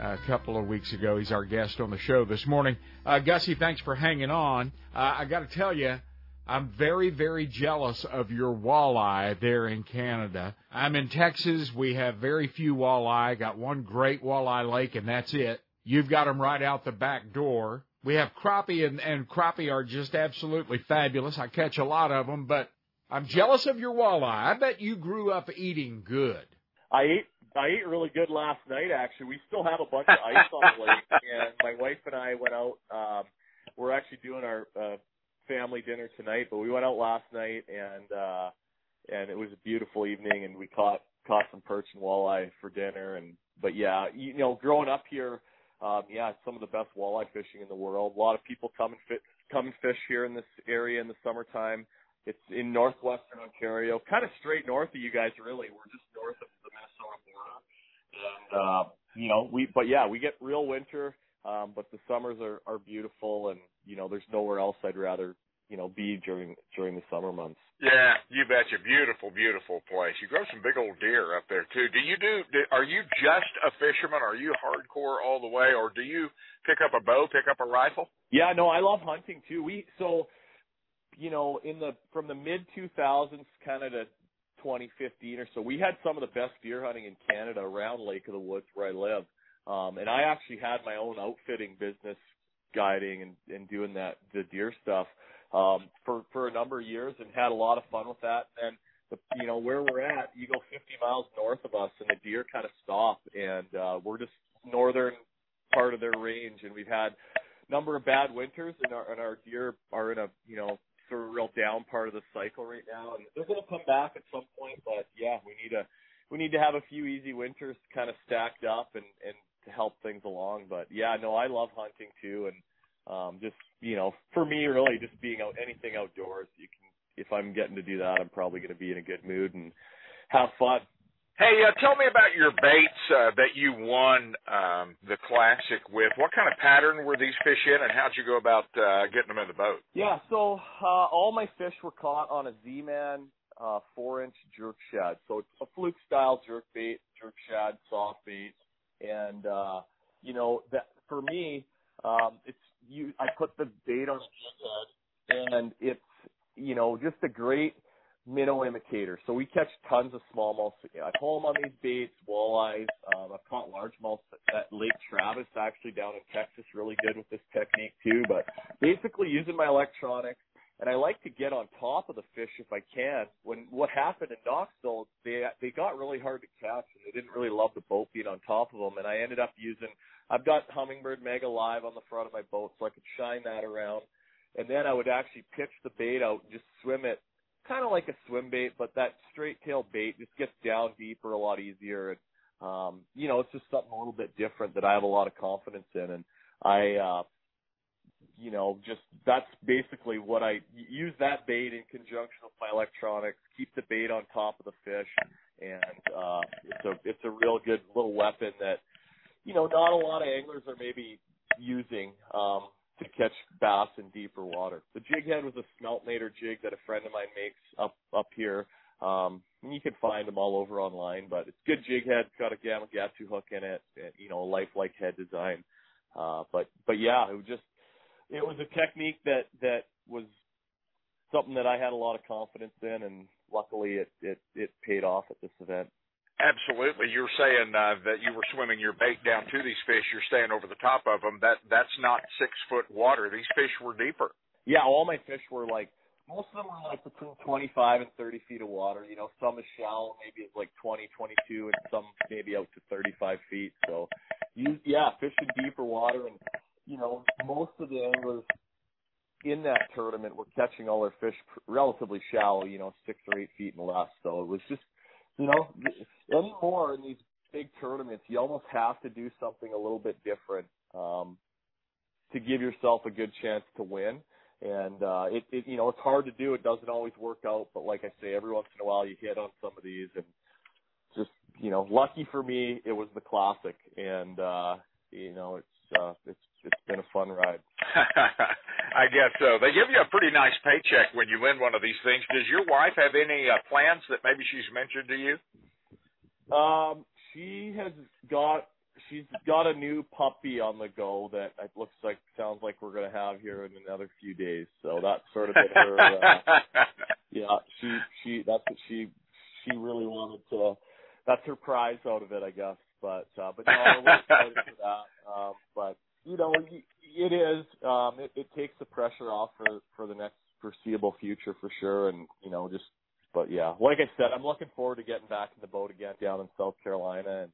uh, a couple of weeks ago. He's our guest on the show this morning. Uh, Gussie, thanks for hanging on. Uh, I got to tell you, I'm very, very jealous of your walleye there in Canada. I'm in Texas. We have very few walleye. Got one great walleye lake, and that's it. You've got them right out the back door. We have crappie, and, and crappie are just absolutely fabulous. I catch a lot of them, but I'm jealous of your walleye. I bet you grew up eating good. I ate I ate really good last night. Actually, we still have a bunch of ice on the lake, *laughs* and my wife and I went out. Um, we're actually doing our uh, family dinner tonight, but we went out last night and uh and it was a beautiful evening and we caught caught some perch and walleye for dinner and but yeah, you know, growing up here, um yeah, it's some of the best walleye fishing in the world. A lot of people come and fit come and fish here in this area in the summertime. It's in northwestern Ontario, kind of straight north of you guys really. We're just north of the Minnesota border. And uh you know, we but yeah, we get real winter um, but the summers are, are beautiful and, you know, there's nowhere else I'd rather, you know, be during, during the summer months. Yeah, you betcha. Beautiful, beautiful place. You grow some big old deer up there too. Do you do, do are you just a fisherman? Are you hardcore all the way or do you pick up a bow, pick up a rifle? Yeah, no, I love hunting too. We, so, you know, in the, from the mid 2000s kind of to 2015 or so, we had some of the best deer hunting in Canada around Lake of the Woods where I live. Um, and I actually had my own outfitting business guiding and, and doing that, the deer stuff, um, for, for a number of years and had a lot of fun with that. And, the, you know, where we're at, you go 50 miles north of us and the deer kind of stop and, uh, we're just northern part of their range and we've had a number of bad winters and our, and our deer are in a, you know, sort of real down part of the cycle right now and they're going to come back at some point, but yeah, we need to, we need to have a few easy winters kind of stacked up and, and to help things along. But yeah, no, I love hunting too, and um, just you know, for me, really, just being out anything outdoors. You can, if I'm getting to do that, I'm probably going to be in a good mood and have fun. Hey, uh, tell me about your baits uh, that you won um, the classic with. What kind of pattern were these fish in, and how'd you go about uh, getting them in the boat? Yeah, so uh, all my fish were caught on a Z-Man uh, four-inch jerk shad. So it's a fluke style jerk bait, jerk shad, soft bait and uh, you know that for me, um, it's you. I put the bait on the head, and it's you know just a great minnow imitator. So we catch tons of smallmouth. I pull them on these baits, walleyes. Um, I've caught largemouth at Lake Travis, actually down in Texas, really good with this technique too. But basically using my electronics, and I like to get on top of the fish if I can. When what happened in Knoxville, they they got really hard to catch, and they didn't really love the boat being on top of them. And I ended up using I've got Humminbird Mega Live on the front of my boat, so I could shine that around. And then I would actually pitch the bait out and just swim it, kind of like a swim bait, but that straight tail bait just gets down deeper a lot easier. And um, you know, it's just something a little bit different that I have a lot of confidence in. And I uh, you know, just that's basically what I use that bait in conjunction with my electronics, keep the bait on top of the fish, and uh, it's a it's a real good little weapon that you know not a lot of anglers are maybe using um, to catch bass in deeper water. The jig head was a Smeltnator jig that a friend of mine makes up up here. Um, you can find them all over online, but it's good jig head. It's got a Gamakatsu hook in it, and, you know, a lifelike head design. Uh, but but yeah, it was just it was a technique that that was something that I had a lot of confidence in, and luckily it it it paid off at this event. Absolutely, you're saying uh, that you were swimming your bait down to these fish. You're staying over the top of them. That that's not six foot water. These fish were deeper. Yeah, all my fish were like most of them were like between 25 and 30 feet of water. You know, some is shallow, maybe it's like 20, 22, and some maybe out to 35 feet. So, you yeah, fishing deeper water and you know, most of the anglers in that tournament were catching all their fish relatively shallow, you know, six or eight feet and less. So it was just, you know, anymore in these big tournaments, you almost have to do something a little bit different um, to give yourself a good chance to win. And uh, it, it, you know, it's hard to do. It doesn't always work out, but like I say, every once in a while you hit on some of these, and just, you know, lucky for me, it was the classic, and uh, you know, it's uh, it's it's been a fun ride. *laughs* I guess so. They give you a pretty nice paycheck when you win one of these things. Does your wife have any uh, plans that maybe she's mentioned to you? Um, she has got she's got a new puppy on the go that it looks like sounds like we're gonna have here in another few days. So that's sort of been her. Uh, *laughs* yeah, she she that's what she she really wanted to. That's her prize out of it, I guess. But uh, but no, we're excited for that. Um, but you know, it is. Um, it, it takes the pressure off for for the next foreseeable future for sure, and you know, just. But yeah, like I said, I'm looking forward to getting back in the boat again down in South Carolina and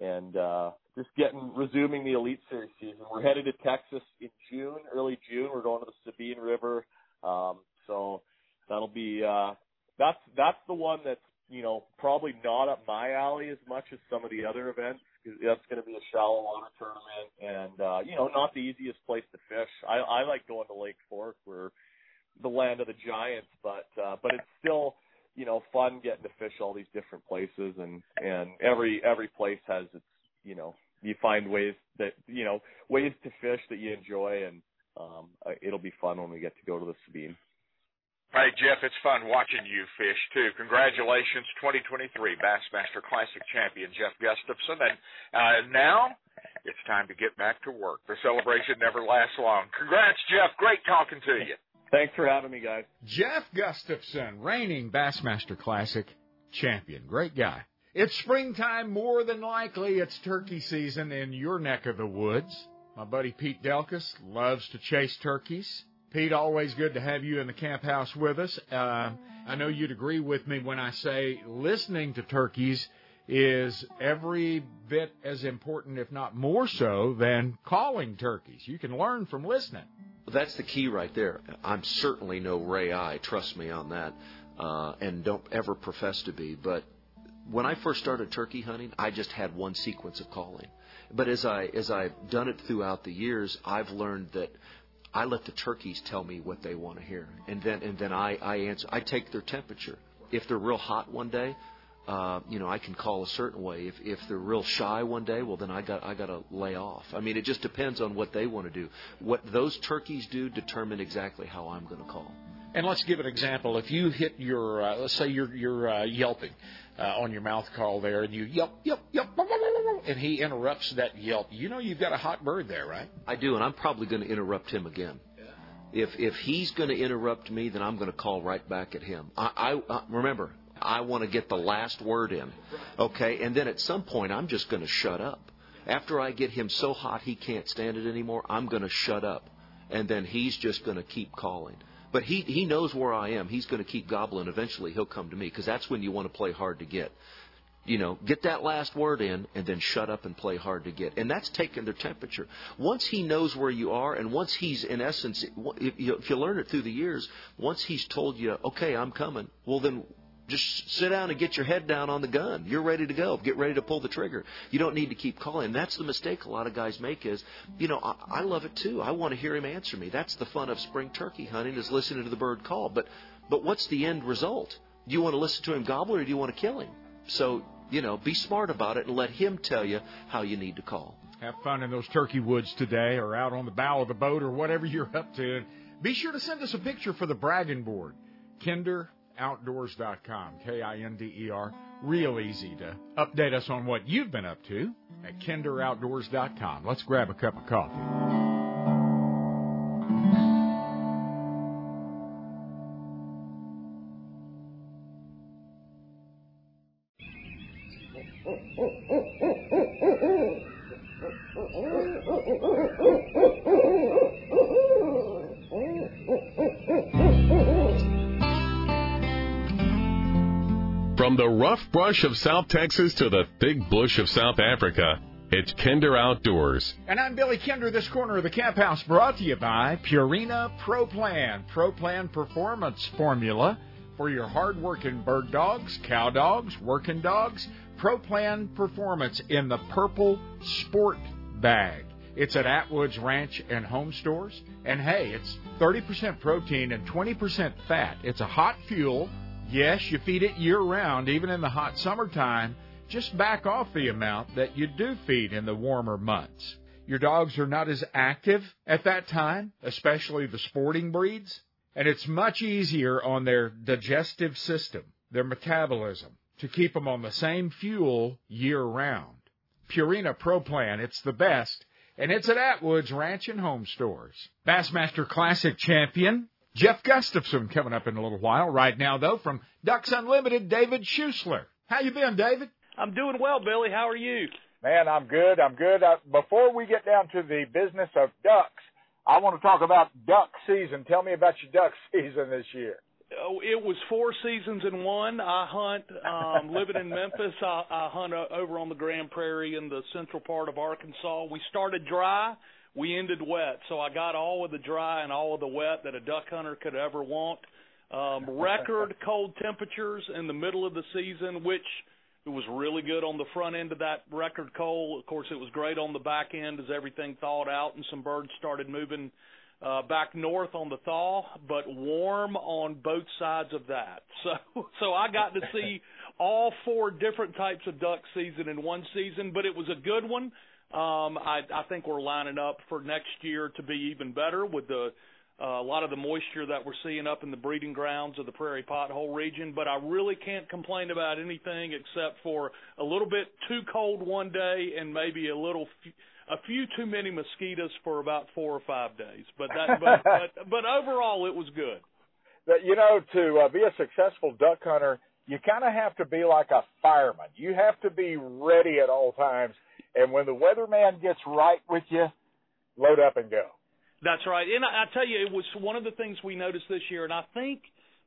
and uh, just getting resuming the Elite Series season. We're headed to Texas in June, early June. We're going to the Sabine River, um, so that'll be uh, that's that's the one that's you know probably not up my alley as much as some of the other events. That's going to be a shallow water tournament, and uh, you know not the easiest place to fish. I, I like going to Lake Fork, where the land of the giants, but uh, but it's still you know fun getting to fish all these different places and and every every place has its you know you find ways that you know ways to fish that you enjoy and um it'll be fun when we get to go to the Sabine. Hey Jeff, it's fun watching you fish too. Congratulations, 2023 Bassmaster Classic champion Jeff Gustafson, and uh, now it's time to get back to work. The celebration never lasts long. Congrats, Jeff. Great talking to you. Thanks for having me, guys. Jeff Gustafson, reigning Bassmaster Classic champion. Great guy. It's springtime, more than likely it's turkey season in your neck of the woods. My buddy Pete Delkus loves to chase turkeys. Pete, always good to have you in the camp house with us. Uh, I know you'd agree with me when I say listening to turkeys is every bit as important, if not more so, than calling turkeys. You can learn from listening. That's the key right there. I'm certainly no Ray Eye, trust me on that, uh, and don't ever profess to be. But when I first started turkey hunting, I just had one sequence of calling. But as I as I've done it throughout the years, I've learned that I let the turkeys tell me what they want to hear, and then and then I I answer. I take their temperature. If they're real hot one day, uh, you know, I can call a certain way. If if they're real shy one day, well then I got I got to lay off. I mean, it just depends on what they want to do. What those turkeys do determine exactly how I'm going to call. And let's give an example. If you hit your, uh, let's say you're you're uh, yelping uh, on your mouth call there, and you yelp yelp yelp, and he interrupts that yelp, you know you've got a hot bird there, right? I do, and I'm probably going to interrupt him again. If if he's going to interrupt me, then I'm going to call right back at him. I, I uh, remember I want to get the last word in. Okay, and then at some point I'm just going to shut up. After I get him so hot he can't stand it anymore, I'm going to shut up. And then he's just going to keep calling. But he he knows where I am. He's going to keep gobbling. Eventually he'll come to me because that's when you want to play hard to get. You know, get that last word in and then shut up and play hard to get. And that's taking their temperature. Once he knows where you are and once he's, in essence, if you, learn it through the years, once he's told you, okay, I'm coming, well then just sit down and get your head down on the gun. You're ready to go. Get ready to pull the trigger. You don't need to keep calling. That's the mistake a lot of guys make is, you know, I, I love it too. I want to hear him answer me. That's the fun of spring turkey hunting is listening to the bird call. But but what's the end result? Do you want to listen to him gobble or do you want to kill him? So, you know, be smart about it and let him tell you how you need to call. Have fun in those turkey woods today or out on the bow of the boat or whatever you're up to. Be sure to send us a picture for the bragging board. Kinder outdoors.com. K I N D E R. Real easy to update us on what you've been up to at kinderoutdoors.com. Let's grab a cup of coffee. *laughs* From the rough brush of South Texas to the thick bush of South Africa, It's Kinder Outdoors. And I'm Billy Kinder. This corner of the camp house brought to you by Purina Pro Plan. Pro Plan Performance Formula for your hard-working bird dogs, cow dogs, working dogs. Pro Plan Performance in the purple sport bag. It's at Atwood's Ranch and Home Stores. And hey, it's 30% protein and 20% fat. It's a hot fuel. Yes, you feed it year round, even in the hot summertime. Just back off the amount that you do feed in the warmer months. Your dogs are not as active at that time, especially the sporting breeds, and it's much easier on their digestive system, their metabolism, to keep them on the same fuel year round. Purina Pro Plan, it's the best and it's at Atwood's Ranch and Home Stores. Bassmaster Classic champion Jeff Gustafson coming up in a little while. Right now, though, from Ducks Unlimited, David Schuessler. How you been, David? I'm doing well, Billy. How are you? Man, I'm good. I'm good. Uh, before we get down to the business of ducks, I want to talk about duck season. Tell me about your duck *laughs* season this year. Oh, it was four seasons in one. I hunt, um, living in Memphis. I, I hunt uh, over on the Grand Prairie in the central part of Arkansas. We started dry, we ended wet. So I got all of the dry and all of the wet that a duck hunter could ever want. Um, *laughs* record cold temperatures in the middle of the season, which it was really good on the front end of that record cold. Of course, it was great on the back end as everything thawed out and some birds started moving uh, back north on the thaw, but warm on both sides of that. *laughs* So, so I got to see *laughs* all four different types of duck season in one season, but it was a good one. Um, I, I think we're lining up for next year to be even better with the uh, a lot of the moisture that we're seeing up in the breeding grounds of the prairie pothole region. But I really can't complain about anything except for a little bit too cold one day and maybe a little. F- a few too many mosquitoes for about four or five days, but that but *laughs* but, but overall it was good. That you know to uh, be a successful duck hunter, you kind of have to be like a fireman. You have to be ready at all times, and when the weatherman gets right with you, load up and go. That's right, and I, I tell you, it was one of the things we noticed this year, and I think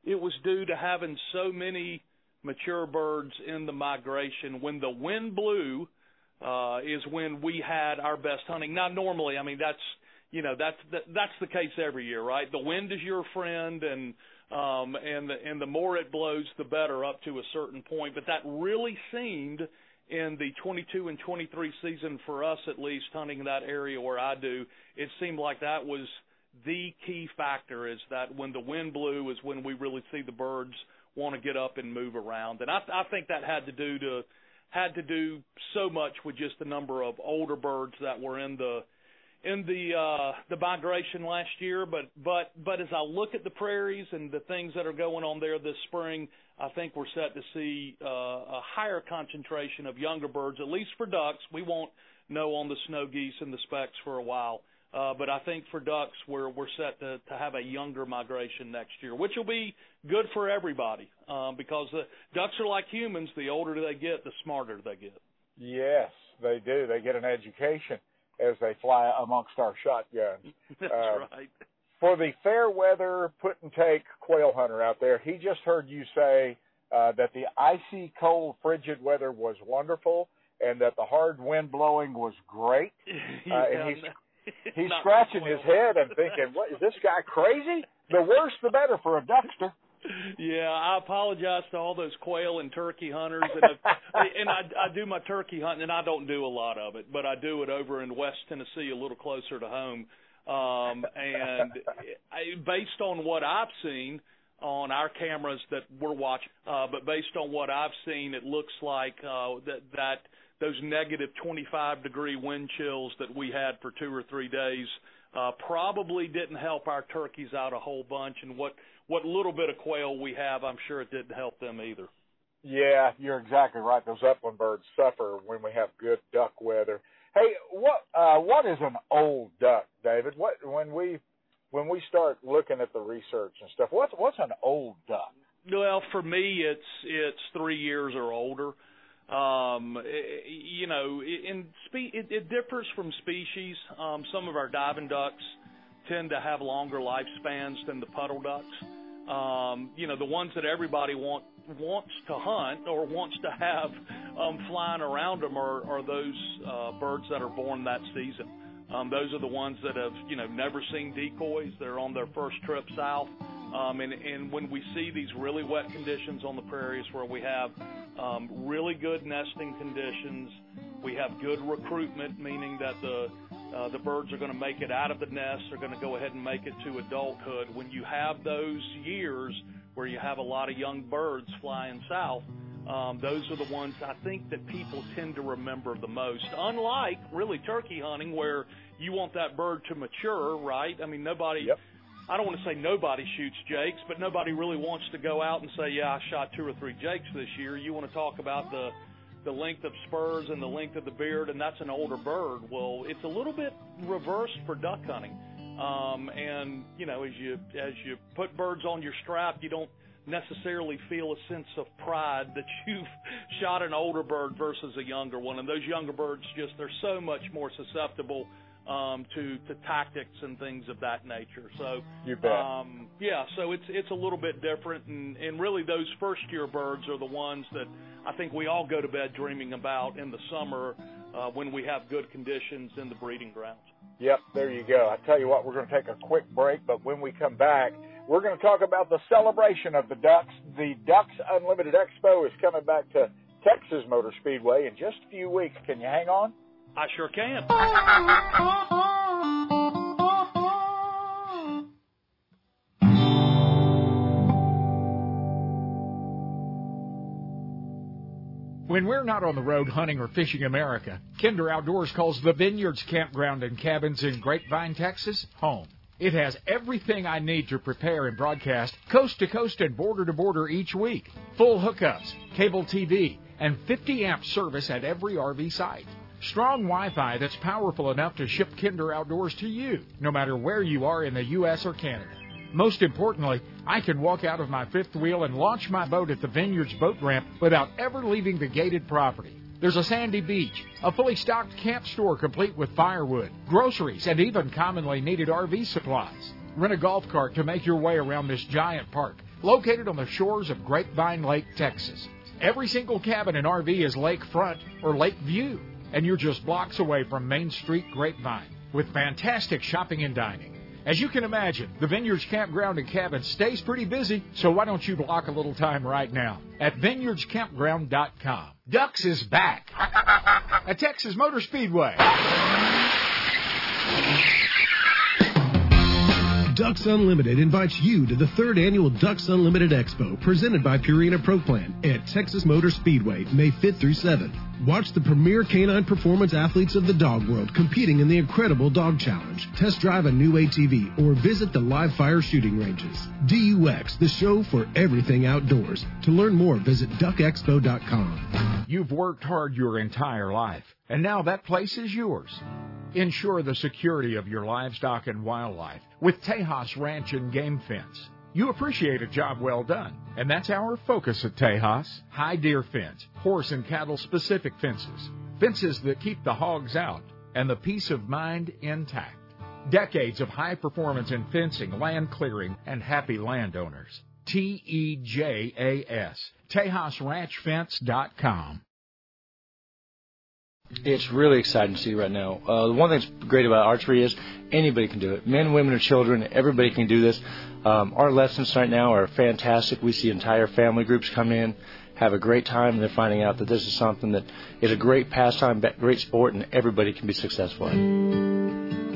it was due to having so many mature birds in the migration. When the wind blew uh, is when we had our best hunting. Now, normally, I mean, that's you know that's that, that's the case every year, right? The wind is your friend, and um, and the and the more it blows, the better up to a certain point. But that really seemed in the 22 and 23 season for us, at least hunting that area where I do, it seemed like that was the key factor. Is that when the wind blew is when we really see the birds want to get up and move around, and I, I think that had to do to had to do so much with just the number of older birds that were in the in the uh the migration last year but but but as I look at the prairies and the things that are going on there this spring I think we're set to see uh a higher concentration of younger birds at least for ducks we won't know on the snow geese and the specks for a while uh, but I think for ducks, we're we're set to, to have a younger migration next year, which will be good for everybody um, because the ducks are like humans. The older they get, the smarter they get. Yes, they do. They get an education as they fly amongst our shotguns. *laughs* That's uh, right. For the fair weather put and take quail hunter out there, he just heard you say uh, that the icy, cold, frigid weather was wonderful and that the hard wind blowing was great. *laughs* uh, and he's *laughs* He's scratching his head and thinking, "What is this guy crazy?" The worse, the better for a duckster. Yeah, I apologize to all those quail and turkey hunters, and, if, *laughs* and I, I do my turkey hunting, and I don't do a lot of it, but I do it over in West Tennessee, a little closer to home. Um, and I, based on what I've seen on our cameras that we're watching, uh, but based on what I've seen, it looks like uh, that that those negative 25 degree wind chills that we had for two or three days uh, probably didn't help our turkeys out a whole bunch. And what what little bit of quail we have, I'm sure it didn't help them either. Yeah, you're exactly right. Those upland birds suffer when we have good duck weather. Hey, what uh, what is an old duck, David? What when we when we start looking at the research and stuff, what's what's an old duck? Well, for me, it's it's three years or older. Um, you know, in spe- it, it differs from species. Um, some of our diving ducks tend to have longer lifespans than the puddle ducks. Um, you know, the ones that everybody want, wants to hunt or wants to have um, flying around them are, are those uh, birds that are born that season. Um, those are the ones that have, you know, never seen decoys. They're on their first trip south. Um, and, when we see these really wet conditions on the prairies where we have um, really good nesting conditions, we have good recruitment, meaning that the uh, the birds are going to make it out of the nest. They're going to go ahead and make it to adulthood. When you have those years where you have a lot of young birds flying south, um, those are the ones I think that people tend to remember the most. Unlike really turkey hunting, where you want that bird to mature, right? I mean, nobody. Yep. I don't want to say nobody shoots jakes, but nobody really wants to go out and say, "Yeah, I shot two or three jakes this year." You want to talk about the the length of spurs and the length of the beard, and that's an older bird. Well, it's a little bit reversed for duck hunting. Um, and you know, as you as you put birds on your strap, you don't necessarily feel a sense of pride that *laughs* you've shot an older bird versus a younger one. And those younger birds just they're so much more susceptible um, to to tactics and things of that nature. So you bet. Um, yeah, so it's it's a little bit different, and and really those first year birds are the ones that I think we all go to bed dreaming about in the summer uh, when we have good conditions in the breeding grounds. Yep, there you go. I tell you what, we're going to take a quick break, but when we come back, we're going to talk about the celebration of the Ducks. The Ducks Unlimited Expo is coming back to Texas Motor Speedway in just a few weeks. Can you hang on? I sure can. When we're not on the road hunting or fishing America, Kinder Outdoors calls the Vineyards Campground and Cabins in Grapevine, Texas, home. It has everything I need to prepare and broadcast coast to coast and border to border each week. Full hookups, cable TV, and 50 amp service at every RV site. Strong Wi Fi that's powerful enough to ship Kinder Outdoors to you, no matter where you are in the U.S. or Canada. Most importantly, I can walk out of my fifth wheel and launch my boat at the Vineyards boat ramp without ever leaving the gated property. There's a sandy beach, a fully stocked camp store complete with firewood, groceries, and even commonly needed RV supplies. Rent a golf cart to make your way around this giant park, located on the shores of Grapevine Lake, Texas. Every single cabin and RV is lakefront or lake view, and you're just blocks away from Main Street Grapevine with fantastic shopping and dining. As you can imagine, the Vineyards Campground and Cabin stays pretty busy, so why don't you block a little time right now at vineyardscampground.com. Ducks is back *laughs* at Texas Motor Speedway. Ducks Unlimited invites you to the third annual Ducks Unlimited Expo presented by Purina Pro Plan at Texas Motor Speedway, May 5th through 7th. Watch the premier canine performance athletes of the dog world competing in the incredible Dog Challenge. Test drive a new ATV or visit the live fire shooting ranges. DUX, the show for everything outdoors. To learn more, visit duckexpo.com. You've worked hard your entire life, and now that place is yours. Ensure the security of your livestock and wildlife with Tejas Ranch and Game Fence. You appreciate a job well done, and that's our focus at Tejas. High deer fence, horse and cattle specific fences, fences that keep the hogs out, and the peace of mind intact. Decades of high performance in fencing, land clearing, and happy landowners. T E J A S. TejasRanchFence.com. It's really exciting to see right now. Uh, the one thing that's great about archery is anybody can do it. Men, women, or children, everybody can do this. Um, our lessons right now are fantastic. We see entire family groups come in, have a great time, and they're finding out that this is something that is a great pastime, great sport, and everybody can be successful in.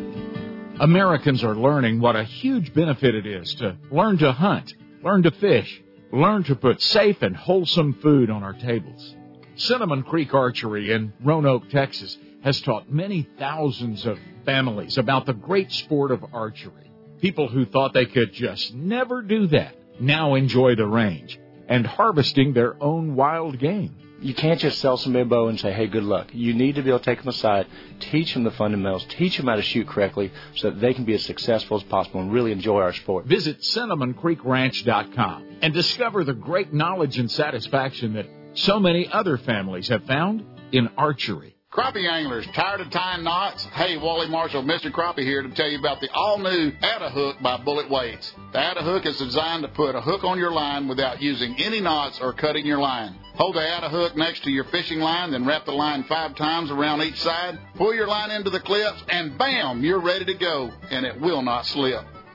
Americans are learning what a huge benefit it is to learn to hunt, learn to fish, learn to put safe and wholesome food on our tables. Cinnamon Creek Archery in Roanoke, Texas has taught many thousands of families about the great sport of archery. People who thought they could just never do that now enjoy the range and harvesting their own wild game. You can't just sell somebody a bow and say, hey, good luck. You need to be able to take them aside, teach them the fundamentals, teach them how to shoot correctly so that they can be as successful as possible and really enjoy our sport. Visit CinnamonCreekRanch.com and discover the great knowledge and satisfaction that so many other families have found in archery. Crappie anglers, tired of tying knots? Hey, Wally Marshall, Mr. Crappie here to tell you about the all-new Atta Hook by Bullet Weights. The Atta Hook is designed to put a hook on your line without using any knots or cutting your line. Hold the Atta Hook next to your fishing line, then wrap the line five times around each side. Pull your line into the clips, and bam, you're ready to go, and it will not slip.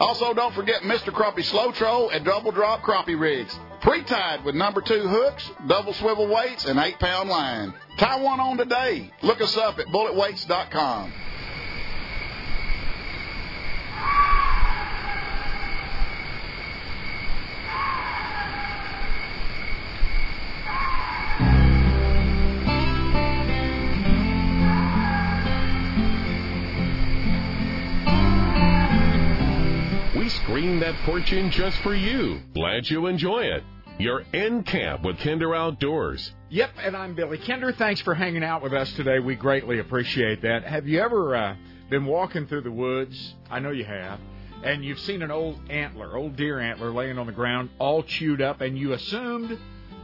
Also, don't forget Mr. Crappie Slow Troll and Double Drop Crappie Rigs. Pre-tied with number two hooks, double swivel weights, and eight pound line. Tie one on today. Look us up at bulletweights.com. We screened that fortune just for you. Glad you enjoy it. Your end camp with Kinder Outdoors. Yep, and I'm Billy Kinder. Thanks for hanging out with us today. We greatly appreciate that. Have you ever uh, been walking through the woods? I know you have. And you've seen an old antler, old deer antler, laying on the ground, all chewed up, and you assumed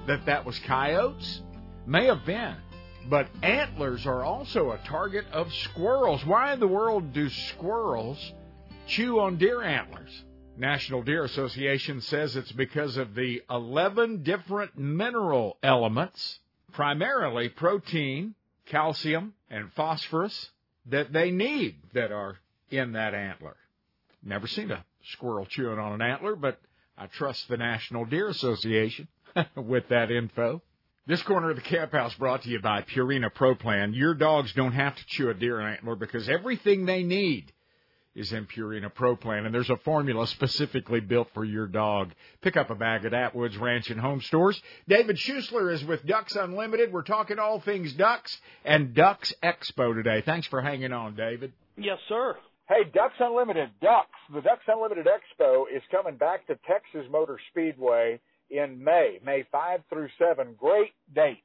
that that was coyotes? May have been. But antlers are also a target of squirrels. Why in the world do squirrels chew on deer antlers? National Deer Association says it's because of the 11 different mineral elements, primarily protein, calcium, and phosphorus, that they need that are in that antler. Never seen a squirrel chewing on an antler, but I trust the National Deer Association *laughs* with that info. This corner of the camp house brought to you by Purina Pro Plan. Your dogs don't have to chew a deer antler because everything they need is in Purina Pro Plan, and there's a formula specifically built for your dog. Pick up a bag at Atwood's Ranch and Home Stores. David Schuessler is with Ducks Unlimited. We're talking all things ducks and Ducks Expo today. Thanks for hanging on, David. Yes, sir. Hey, Ducks Unlimited Ducks. The Ducks Unlimited Expo is coming back to Texas Motor Speedway in May, May 5 through 7. Great dates.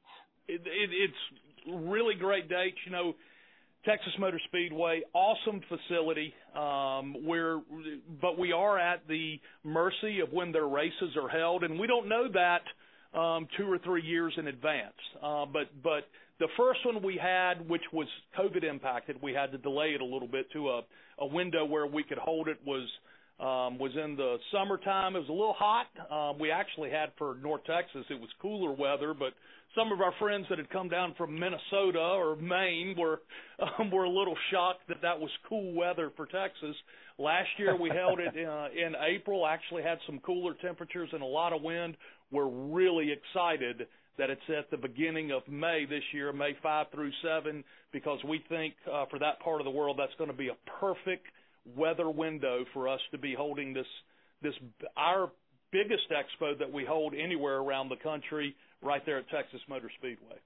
It, it, it's really great dates. You know, Texas Motor Speedway, awesome facility. Um, we're, but we are at the mercy of when their races are held, and we don't know that um, two or three years in advance. Uh, but but the first one we had, which was COVID impacted, we had to delay it a little bit to a, a window where we could hold it was um, was in the summertime. It was a little hot. Um, we actually had for North Texas, it was cooler weather, but some of our friends that had come down from Minnesota or Maine were *laughs* um, were a little shocked that that was cool weather for Texas. Last year we held it *laughs* uh, in April. Actually had some cooler temperatures and a lot of wind. We're really excited that it's at the beginning of May this year, May 5 through 7, because we think uh, for that part of the world that's going to be a perfect weather window for us to be holding this this our biggest expo that we hold anywhere around the country right there at Texas Motor Speedway.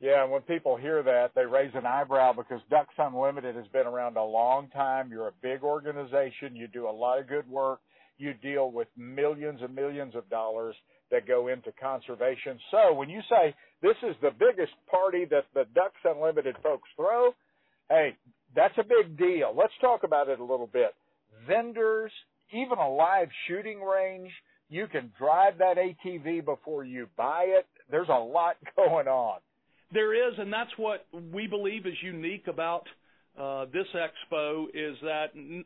Yeah, and when people hear that, they raise an eyebrow because Ducks Unlimited has been around a long time. You're a big organization. You do a lot of good work. You deal with millions and millions of dollars that go into conservation. So when you say this is the biggest party that the Ducks Unlimited folks throw, hey, that's a big deal. Let's talk about it a little bit. Vendors, even a live shooting range, you can drive that ATV before you buy it. There's a lot *laughs* going on. There is, and that's what we believe is unique about uh, this expo is that n-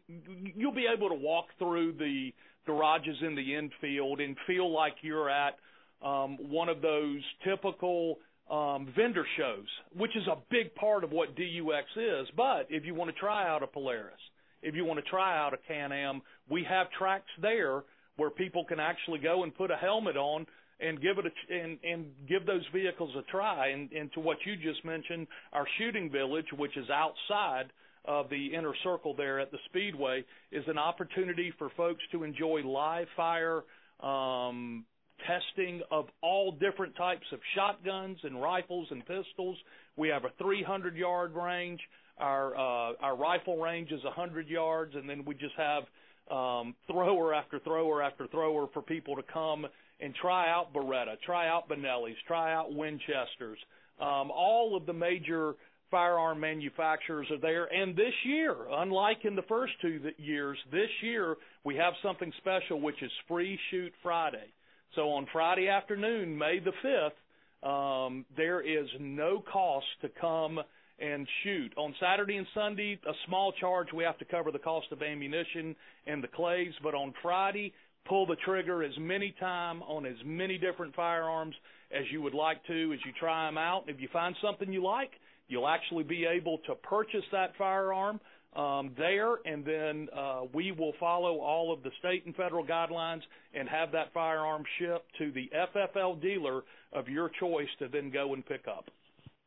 you'll be able to walk through the garages in the infield and feel like you're at um, one of those typical um, vendor shows, which is a big part of what DUX is. But if you want to try out a Polaris, if you want to try out a Can-Am, we have tracks there where people can actually go and put a helmet on and give it a and and give those vehicles a try. And, and to what you just mentioned, our shooting village, which is outside of the inner circle there at the Speedway, is an opportunity for folks to enjoy live fire. Um, testing of all different types of shotguns and rifles and pistols. We have a 300 yard range. Our uh, our rifle range is 100 yards, and then we just have um, thrower after thrower after thrower for people to come and try out Beretta, try out Benellis, try out Winchesters. Um, all of the major firearm manufacturers are there. And this year, unlike in the first two years, this year we have something special, which is Free Shoot Friday. So on Friday afternoon, May the 5th, um, there is no cost to come and shoot. On Saturday and Sunday, a small charge. We have to cover the cost of ammunition and the clays. But on Friday, pull the trigger as many time on as many different firearms as you would like to as you try them out. If you find something you like, you'll actually be able to purchase that firearm um, there, and then uh, we will follow all of the state and federal guidelines and have that firearm shipped to the FFL dealer of your choice to then go and pick up.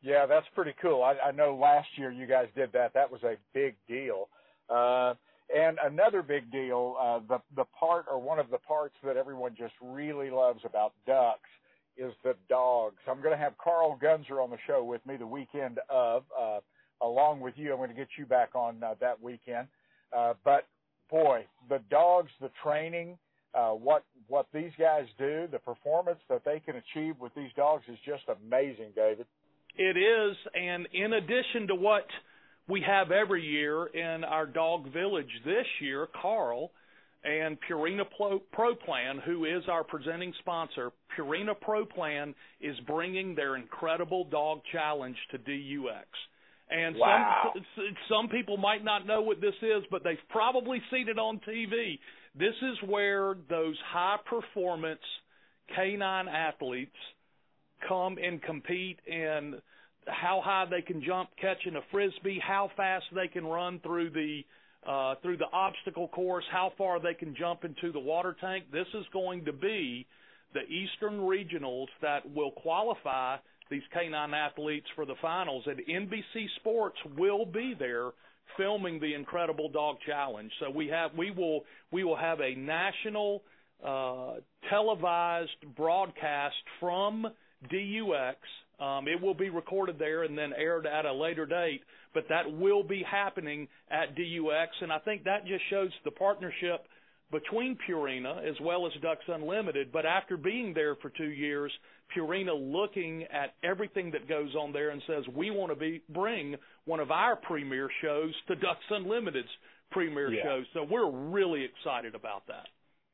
Yeah, that's pretty cool. I, I know last year you guys did that. That was a big deal. Uh, and another big deal, uh, the the part or one of the parts that everyone just really loves about ducks is the dogs. I'm going to have Carl Gunzer on the show with me the weekend of, uh, along with you. I'm going to get you back on uh, that weekend. Uh, but boy, the dogs, the training, uh, what what these guys do, the performance that they can achieve with these dogs is just amazing, David. It is, and in addition to what we have every year in our dog village this year, Carl and Purina Pro, Pro Plan, who is our presenting sponsor, Purina Pro Plan is bringing their incredible dog challenge to DUX. And wow. some some people might not know what this is, but they've probably seen it on TV. This is where those high performance canine athletes come and compete in how high they can jump catching a frisbee, how fast they can run through the uh, through the obstacle course, how far they can jump into the water tank. This is going to be the Eastern Regionals that will qualify these canine athletes for the finals, and NBC Sports will be there filming the Incredible Dog Challenge. So we have we will we will have a national uh, televised broadcast from DUX um, it will be recorded there and then aired at a later date, but that will be happening at DUX, and I think that just shows the partnership between Purina as well as Ducks Unlimited. But after being there for two years, Purina looking at everything that goes on there and says we want to be bring one of our premier shows to Ducks Unlimited's premier yeah. show. So we're really excited about that.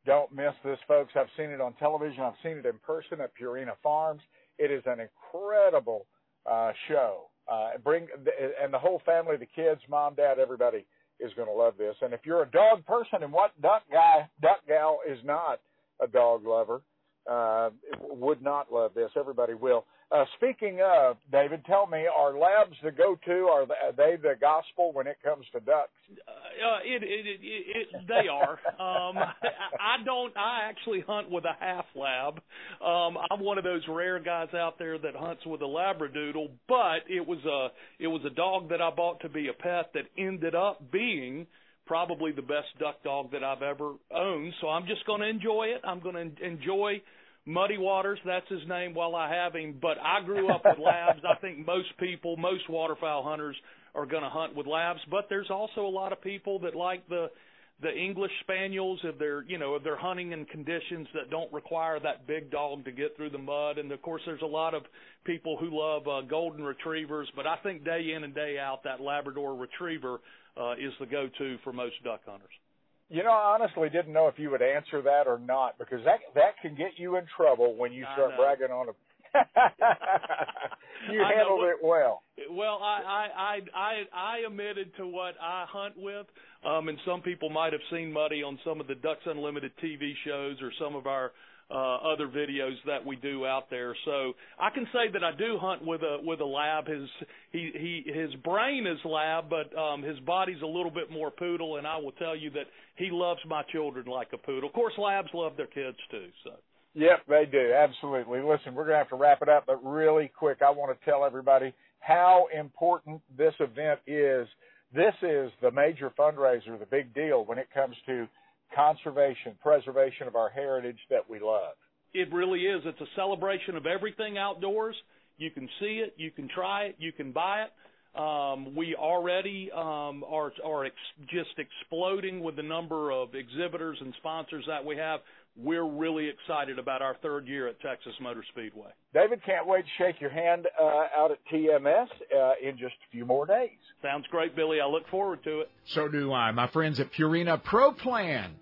Don't miss this, folks. I've seen it on television. I've seen it in person at Purina Farms. It is an incredible uh, show. Uh, bring and the whole family, the kids, mom, dad, everybody is going to love this. And if you're a dog person, and what duck guy, duck gal is not a dog lover, uh, would not love this. Everybody will. Uh, speaking of, David, tell me, are labs the go-to? Are they the gospel when it comes to ducks? Uh, it, it, it, it, they are. um, I don't. I actually hunt with a half lab. Um, I'm one of those rare guys out there that hunts with a labradoodle. But it was a it was a dog that I bought to be a pet that ended up being probably the best duck dog that I've ever owned. So I'm just going to enjoy it. I'm going to enjoy Muddy Waters, that's his name while I have him, but I grew up with *laughs* labs. I think most people, most waterfowl hunters are going to hunt with labs, but there's also a lot of people that like the the English spaniels if they're, you know, if they're hunting in conditions that don't require that big dog to get through the mud and of course there's a lot of people who love uh, golden retrievers, but I think day in and day out that Labrador retriever uh, is the go-to for most duck hunters. You know, I honestly didn't know if you would answer that or not because that that can get you in trouble when you start bragging on a. *laughs* you I handled know. it well. Well, I, I I I I admitted to what I hunt with, um, and some people might have seen Muddy on some of the Ducks Unlimited TV shows or some of our uh, other videos that we do out there. So I can say that I do hunt with a with a lab. His he he his brain is lab, but um, his body's a little bit more poodle. And I will tell you that he loves my children like a poodle. Of course, labs love their kids too. So. Yep, they do. Absolutely. Listen, we're going to have to wrap it up, but really quick, I want to tell everybody how important this event is. This is the major fundraiser, the big deal when it comes to conservation, preservation of our heritage that we love. it really is. It's a celebration of everything outdoors. You can see it, you can try it, you can buy it. Um, we already um, are are ex- just exploding with the number of exhibitors and sponsors that we have. We're really excited about our third year at Texas Motor Speedway. David, can't wait to shake your hand uh, out at TMS uh, in just a few more days. Sounds great, Billy. I look forward to it. So do I. My friends at Purina Pro Plan,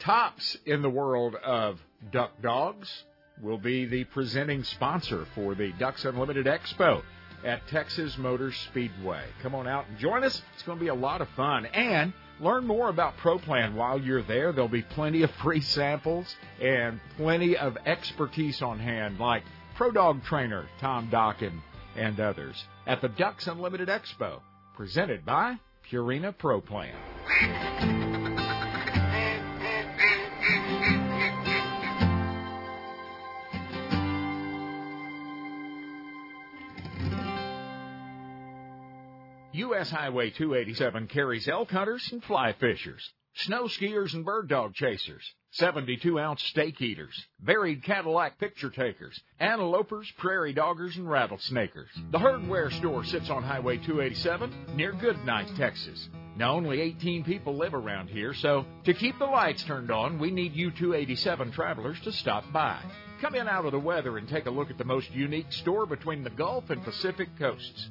tops in the world of duck dogs, will be the presenting sponsor for the Ducks Unlimited Expo at Texas Motor Speedway. Come on out and join us. It's going to be a lot of fun. And learn more about ProPlan while you're there. There'll be plenty of free samples and plenty of expertise on hand, like Pro Dog Trainer Tom Dokken and others at the Ducks Unlimited Expo, presented by Purina Pro U.S. Highway 287 carries elk hunters and fly fishers, snow skiers and bird dog chasers, 72 ounce steak eaters, varied Cadillac picture takers, antelopers, prairie doggers, and rattlesnakers. The Herdware store sits on Highway 287 near Goodnight, Texas. Now, only 18 people live around here, so to keep the lights turned on, we need you 287 travelers to stop by. Come in out of the weather and take a look at the most unique store between the Gulf and Pacific coasts.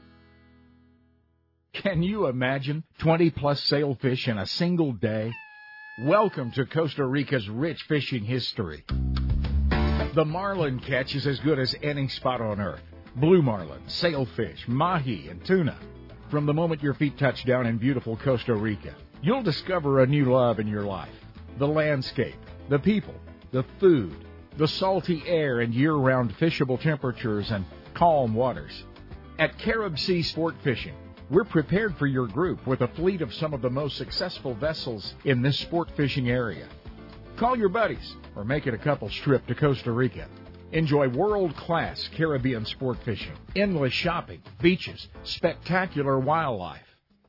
Can you imagine 20 plus sailfish in a single day? Welcome to Costa Rica's rich fishing history. The marlin catch is as good as any spot on earth. Blue marlin, sailfish, mahi, and tuna. From the moment your feet touch down in beautiful Costa Rica, you'll discover a new love in your life. The landscape, the people, the food, the salty air and year-round fishable temperatures and calm waters. At Carib Sea Sport Fishing, we're prepared for your group with a fleet of some of the most successful vessels in this sport fishing area. Call your buddies or make it a couple's trip to Costa Rica. Enjoy world class Caribbean sport fishing, endless shopping, beaches, spectacular wildlife.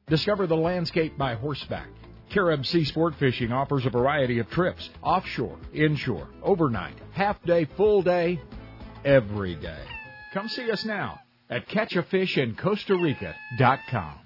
Discover the landscape by horseback. Carib Sea Sport Fishing offers a variety of trips offshore, inshore, overnight, half day, full day, every day. Come see us now at catchafishincostarica.com.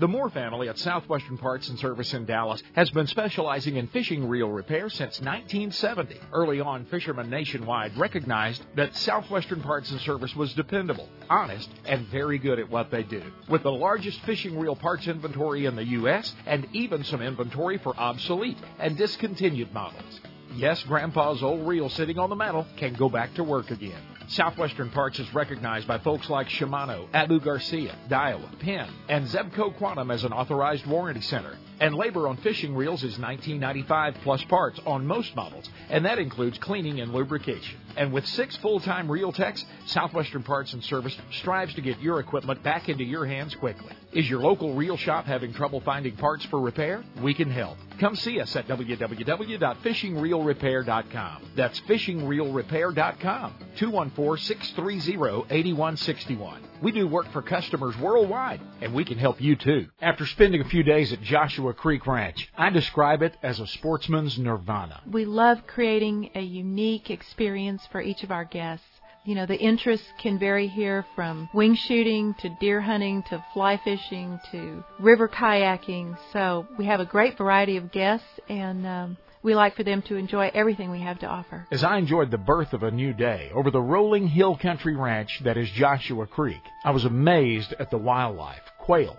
The Moore family at Southwestern Parts and Service in Dallas has been specializing in fishing reel repair since 1970. Early on, fishermen nationwide recognized that Southwestern Parts and Service was dependable, honest, and very good at what they do. With the largest fishing reel parts inventory in the U.S. and even some inventory for obsolete and discontinued models. Yes, Grandpa's old reel sitting on the mantel can go back to work again. Southwestern Parts is recognized by folks like Shimano, Abu Garcia, Daiwa, Penn, and Zebco Quantum as an authorized warranty center. And labor on fishing reels is $19.95 plus parts on most models, and that includes cleaning and lubrication. And with six full-time reel techs, Southwestern Parts and Service strives to get your equipment back into your hands quickly. Is your local reel shop having trouble finding parts for repair? We can help. Come see us at www.fishingreelrepair.com. That's fishingreelrepair.com. 214-630-8161. We do work for customers worldwide, and we can help you too. After spending a few days at Joshua Creek Ranch, I describe it as a sportsman's nirvana. We love creating a unique experience for each of our guests. You know, the interests can vary here from wing shooting to deer hunting to fly fishing to river kayaking. So we have a great variety of guests and um, we like for them to enjoy everything we have to offer. As I enjoyed the birth of a new day over the rolling hill country ranch that is Joshua Creek, I was amazed at the wildlife quail,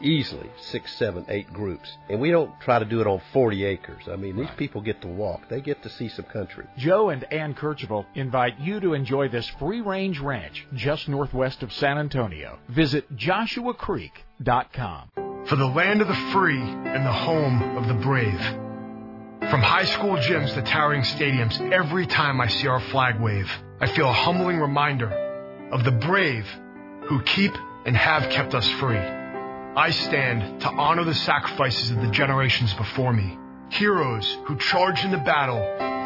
easily six, seven, eight groups. And we don't try to do it on 40 acres. I mean, these people get to walk. They get to see some country. Joe and Ann Kercheval invite you to enjoy this free range ranch just northwest of San Antonio. Visit joshuacreek.com. For the land of the free and the home of the brave. From high school gyms to towering stadiums, every time I see our flag wave, I feel a humbling reminder of the brave who keep and have kept us free. I stand to honor the sacrifices of the generations before me. Heroes who charged into battle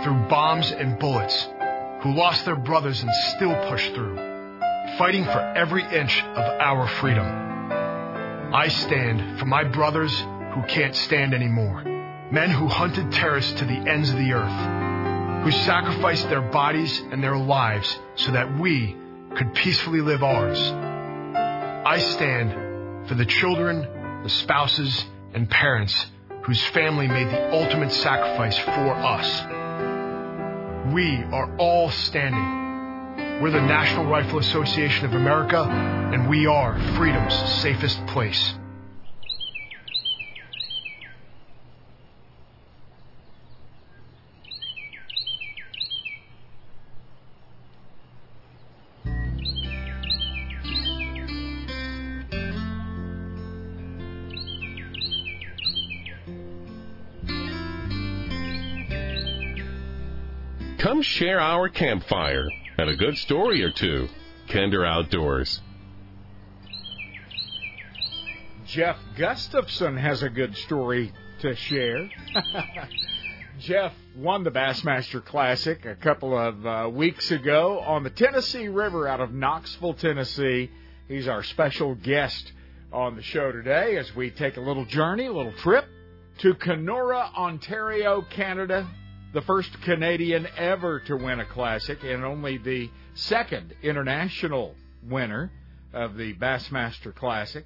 through bombs and bullets, who lost their brothers and still pushed through, fighting for every inch of our freedom. I stand for my brothers who can't stand anymore. Men who hunted terrorists to the ends of the earth, who sacrificed their bodies and their lives so that we could peacefully live ours. I stand for the children, the spouses, and parents whose family made the ultimate sacrifice for us. We are all standing. We're the National Rifle Association of America, and we are freedom's safest place. Share our campfire and a good story or two. Kinder Outdoors. Jeff Gustafson has a good story to share. *laughs* Jeff won the Bassmaster Classic a couple of uh, weeks ago on the Tennessee River out of Knoxville, Tennessee. He's our special guest on the show today as we take a little journey, a little trip to Kenora, Ontario, Canada. The first Canadian ever to win a classic and only the second international winner of the Bassmaster Classic.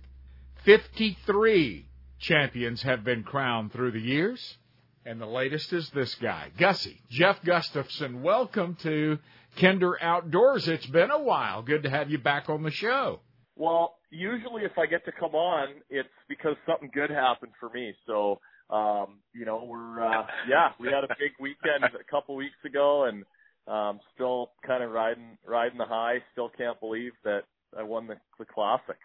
53 champions have been crowned through the years. And the latest is this guy, Gussie, Jeff Gustafson. Welcome to Kinder Outdoors. It's been a while. Good to have you back on the show. Well, usually if I get to come on, it's because something good happened for me. So, um, you know, we're, uh, yeah, we had a big weekend a couple weeks ago and, um, still kind of riding, riding the high. Still can't believe that I won the, the classic.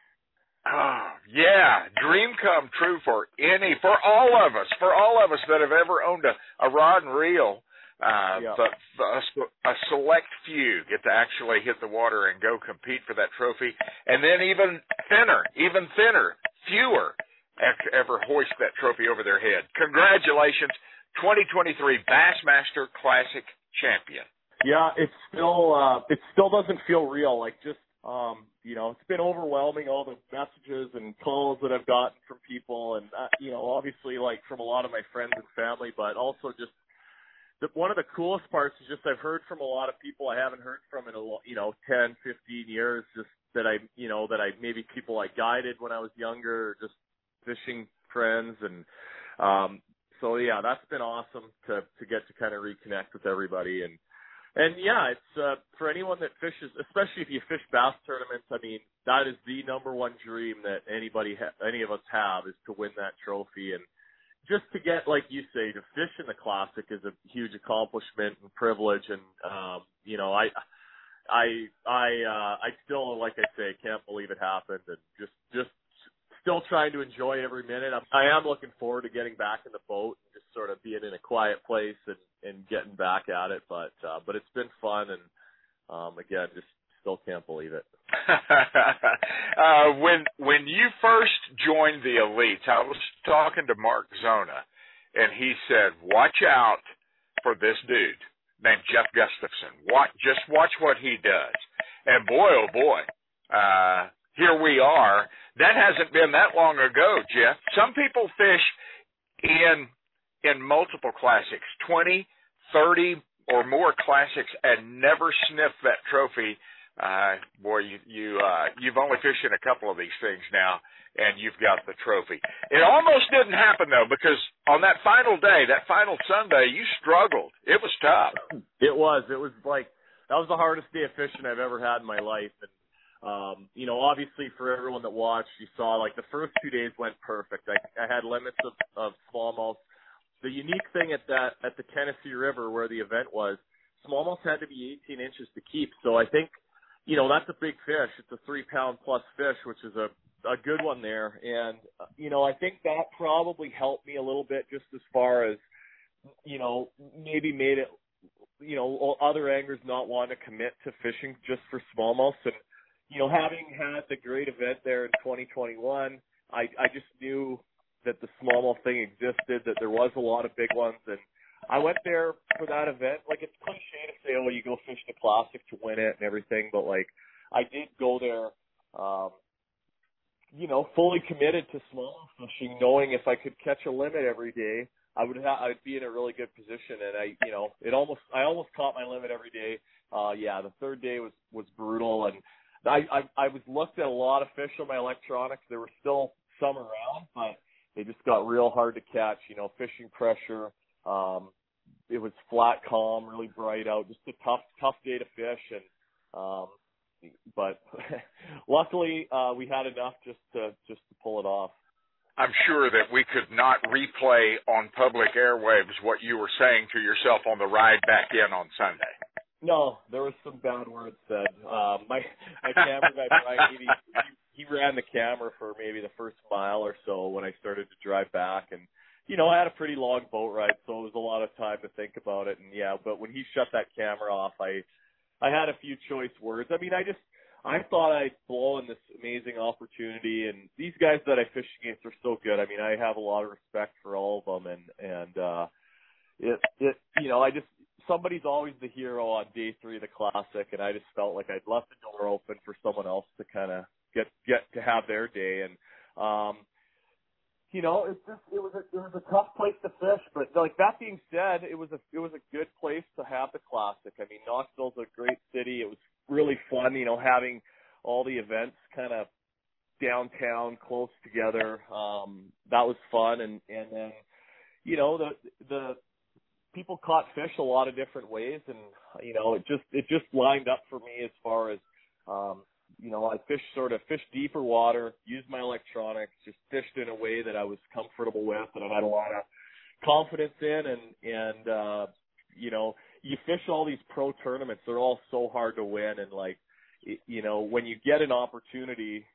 Oh, yeah, dream come true for any, for all of us, for all of us that have ever owned a, a rod and reel. Uh, Yeah. but a, a select few get to actually hit the water and go compete for that trophy. And then even thinner, even thinner, fewer ever hoist that trophy over their head. Congratulations, 2023 Bassmaster Classic champion. Yeah, it's still uh it still doesn't feel real. Like just um, you know, it's been overwhelming all the messages and calls that I've gotten from people and uh, you know, obviously like from a lot of my friends and family, but also just the, one of the coolest parts is just I've heard from a lot of people I haven't heard from in a you know 10, 15 years. Just that I you know that I maybe people I guided when I was younger, just fishing friends, and um, so yeah, that's been awesome to to get to kind of reconnect with everybody and and yeah, it's uh, for anyone that fishes, especially if you fish bass tournaments. I mean, that is the number one dream that anybody, ha- any of us have, is to win that trophy. And just to get, like you say, to fish in the classic is a huge accomplishment and privilege. And um, you know, I, I, I, uh, I still, like I say, can't believe it happened, and just, just still trying to enjoy every minute. I'm, I am looking forward to getting back in the boat and just sort of being in a quiet place and and getting back at it. But uh, but it's been fun, and um, again, just still can't believe it. *laughs* uh, when when you first joined the elites, I was talking to Mark Zona, and he said, "Watch out for this dude named Jeff Gustafson. Watch, just watch what he does." And boy, oh boy, uh, here we are. That hasn't been that long ago, Jeff. Some people fish in in multiple classics, 20, 30 or more classics and never sniff that trophy. Uh, boy, you, you, uh, you've only fished in a couple of these things now and you've got the trophy. It almost didn't happen though because on that final day, that final Sunday, you struggled. It was tough. It was. It was like that was the hardest day of fishing I've ever had in my life. And um, you know, obviously for everyone that watched, you saw like the first two days went perfect. I, I had limits of, of smallmouth. The unique thing at that at the Tennessee River where the event was, smallmouth had to be 18 inches to keep. So I think, you know, that's a big fish. It's a three pound plus fish, which is a a good one there. And you know, I think that probably helped me a little bit just as far as you know, maybe made it you know, other anglers not wanting to commit to fishing just for smallmouth and you know, having had the great event there in 2021, I I just knew that the smallmouth thing existed, that there was a lot of big ones, and I went there for that event. Like it's cliche to say, oh, you go fish the classic to win it and everything, but like I did go there, um, you know, fully committed to smallmouth fishing, knowing if I could catch a limit every day, I would ha- I'd be in a really good position. And I, you know, it almost I almost caught my limit every day. Uh, yeah, the third day was was brutal, and I, I I was looked at a lot of fish on my electronics. There were still some around, but they just got real hard to catch. You know, fishing pressure. Um, it was flat, calm, really bright out. Just a tough, tough day to fish, and um, but *laughs* luckily uh, we had enough just to just to pull it off. I'm sure that we could not replay on public airwaves what you were saying to yourself on the ride back in on Sunday. No, there was some bad words said. Um, my my camera guy Brian, he, he ran the camera for maybe the first mile or so when I started to drive back, and you know I had a pretty long boat ride, so it was a lot of time to think about it. And yeah, but when he shut that camera off, I I had a few choice words. I mean, I just I thought I'd blow in this amazing opportunity, and these guys that I fish against are so good. I mean, I have a lot of respect for all of them, and and uh, it it you know I just somebody's always the hero on day three of the classic, and I just felt like I'd left the door open for someone else to kind of get get to have their day. And um, you know, it's just it was a it was a tough place to fish, but like that being said, it was a it was a good place to have the classic. I mean, Knoxville's a great city. It was really fun, you know, having all the events kind of downtown close together. Um, that was fun, and and then you know the the people caught fish a lot of different ways, and you know it just it just lined up for me as far as um, you know I fished sort of fished deeper water, used my electronics, just fished in a way that I was comfortable with, and I had a lot of confidence in, and and uh, you know you fish all these pro tournaments, they're all so hard to win, and like you know when you get an opportunity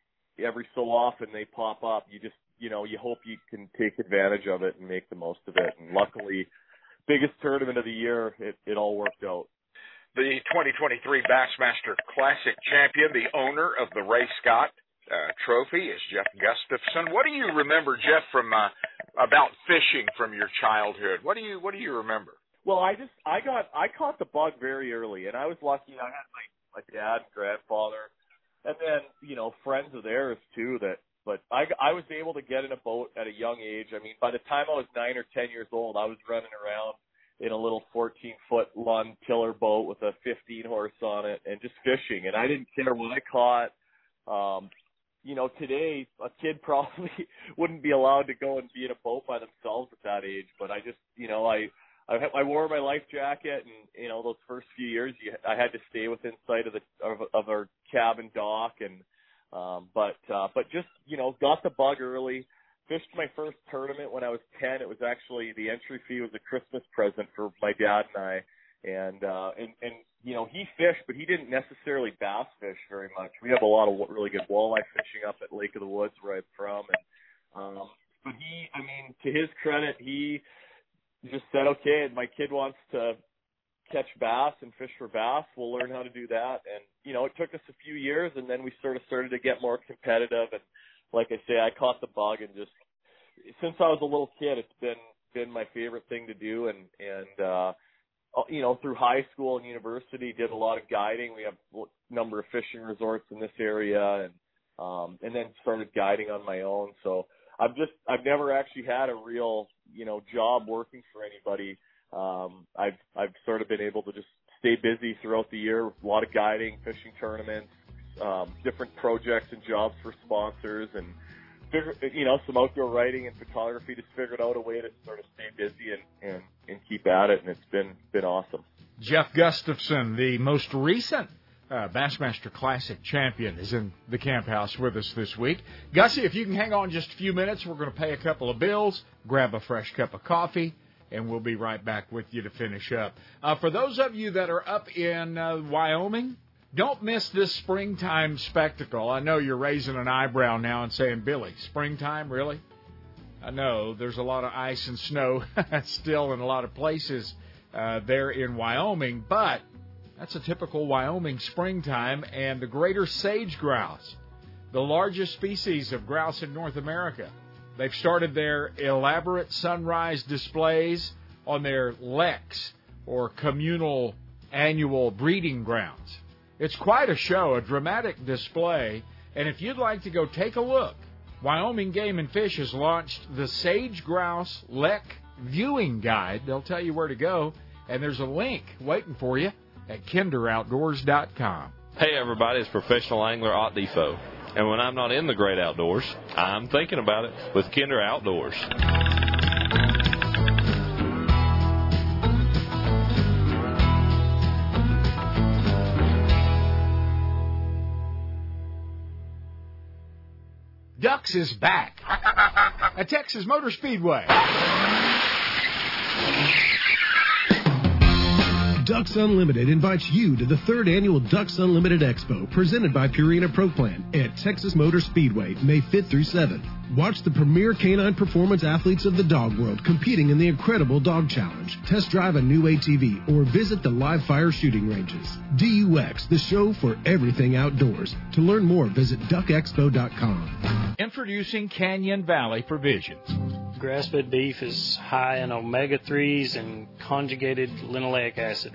every so often they pop up you just you know you hope you can take advantage of it and make the most of it and luckily biggest tournament of the year, it, it all worked out. The 2023 Bassmaster Classic champion, the owner of the Ray Scott uh, trophy, is Jeff Gustafson. What do you remember, Jeff, from uh, about fishing from your childhood? What do you What do you remember? Well, I just I got I caught the bug very early, and I was lucky. I had my my dad, grandfather, and then you know friends of theirs too that but I, I was able to get in a boat at a young age. I mean, by the time I was nine or ten years old, I was running around in a little 14 foot Lund tiller boat with a 15 horse on it and just fishing. And I didn't care what I caught. Um, you know, today a kid *laughs* probably wouldn't be allowed to go and be in a boat by themselves at that age. But I just, you know, I, I, I wore my life jacket, and you know, those first few years, you, I had to stay within sight of the of, of our cabin dock, and um, but uh, but just you know, got the bug early. Fished my first tournament when I was ten. It was actually the entry fee was a Christmas present for my dad and I. And uh, and and you know he fished, but he didn't necessarily bass fish very much. We have a lot of really good walleye fishing up at Lake of the Woods where I'm from, and um, but he, I mean, to his credit, he just said, okay, my kid wants to catch bass and fish for bass. We'll learn how to do that. And, you know, it took us a few years and then we sort of started to get more competitive. And like I say, I caught the bug and just, since I was a little kid, it's been, been my favorite thing to do. And, and, uh, you know, through high school and university, did a lot of guiding. We have a number of fishing resorts in this area and, um, and then started guiding on my own. So I've just, I've never actually had a real, you know, job working for anybody um, I've I've sort of been able to just stay busy throughout the year. A lot of guiding, fishing tournaments, um, different projects and jobs for sponsors, and you know some outdoor writing and photography. Just figured out a way to sort of stay busy and and, and keep at it, and it's been been awesome. Jeff Gustafson, the most recent uh, Bassmaster Classic champion, is in the camp house with us this week. Gussie, if you can hang on just a few minutes, we're going to pay a couple of bills, grab a fresh cup of coffee, and we'll be right back with you to finish up. Uh, for those of you that are up in uh, Wyoming, don't miss this springtime spectacle. I know you're raising an eyebrow now and saying, Billy, springtime, really? I know there's a lot of ice and snow *laughs* still in a lot of places uh, there in Wyoming, but that's a typical Wyoming springtime. And the greater sage grouse, the largest species of grouse in North America, they've started their elaborate sunrise displays on their leks or communal annual breeding grounds. It's quite a show, a dramatic display, and if you'd like to go take a look, Wyoming Game and Fish has launched the Sage Grouse Lek Viewing Guide. They'll tell you where to go, and there's a link waiting for you at kinderoutdoors.com. Hey everybody, it's professional angler Ott DeFoe. And when I'm not in the great outdoors, I'm thinking about it with Kinder Outdoors. Ducks is back at Texas Motor Speedway. Ducks Unlimited invites you to the third annual Ducks Unlimited Expo presented by Purina Pro Plan at Texas Motor Speedway, May 5th through 7th. Watch the premier canine performance athletes of the dog world competing in the incredible Dog Challenge. Test drive a new ATV or visit the live fire shooting ranges. DUX, the show for everything outdoors. To learn more, visit duckexpo.com. Introducing Canyon Valley Provisions. Grass fed beef is high in omega 3s and conjugated linoleic acid,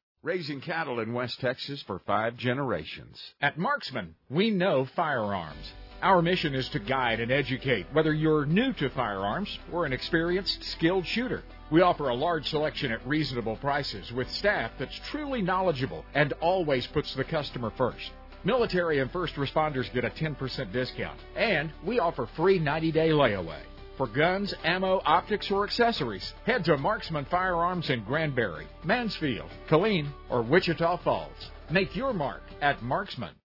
Raising cattle in West Texas for five generations. At Marksman, we know firearms. Our mission is to guide and educate, whether you're new to firearms or an experienced, skilled shooter. We offer a large selection at reasonable prices with staff that's truly knowledgeable and always puts the customer first. Military and first responders get a 10% discount, and we offer free 90 day layaway. For guns, ammo, optics, or accessories, head to Marksman Firearms in Granbury, Mansfield, Killeen, or Wichita Falls. Make your mark at Marksman.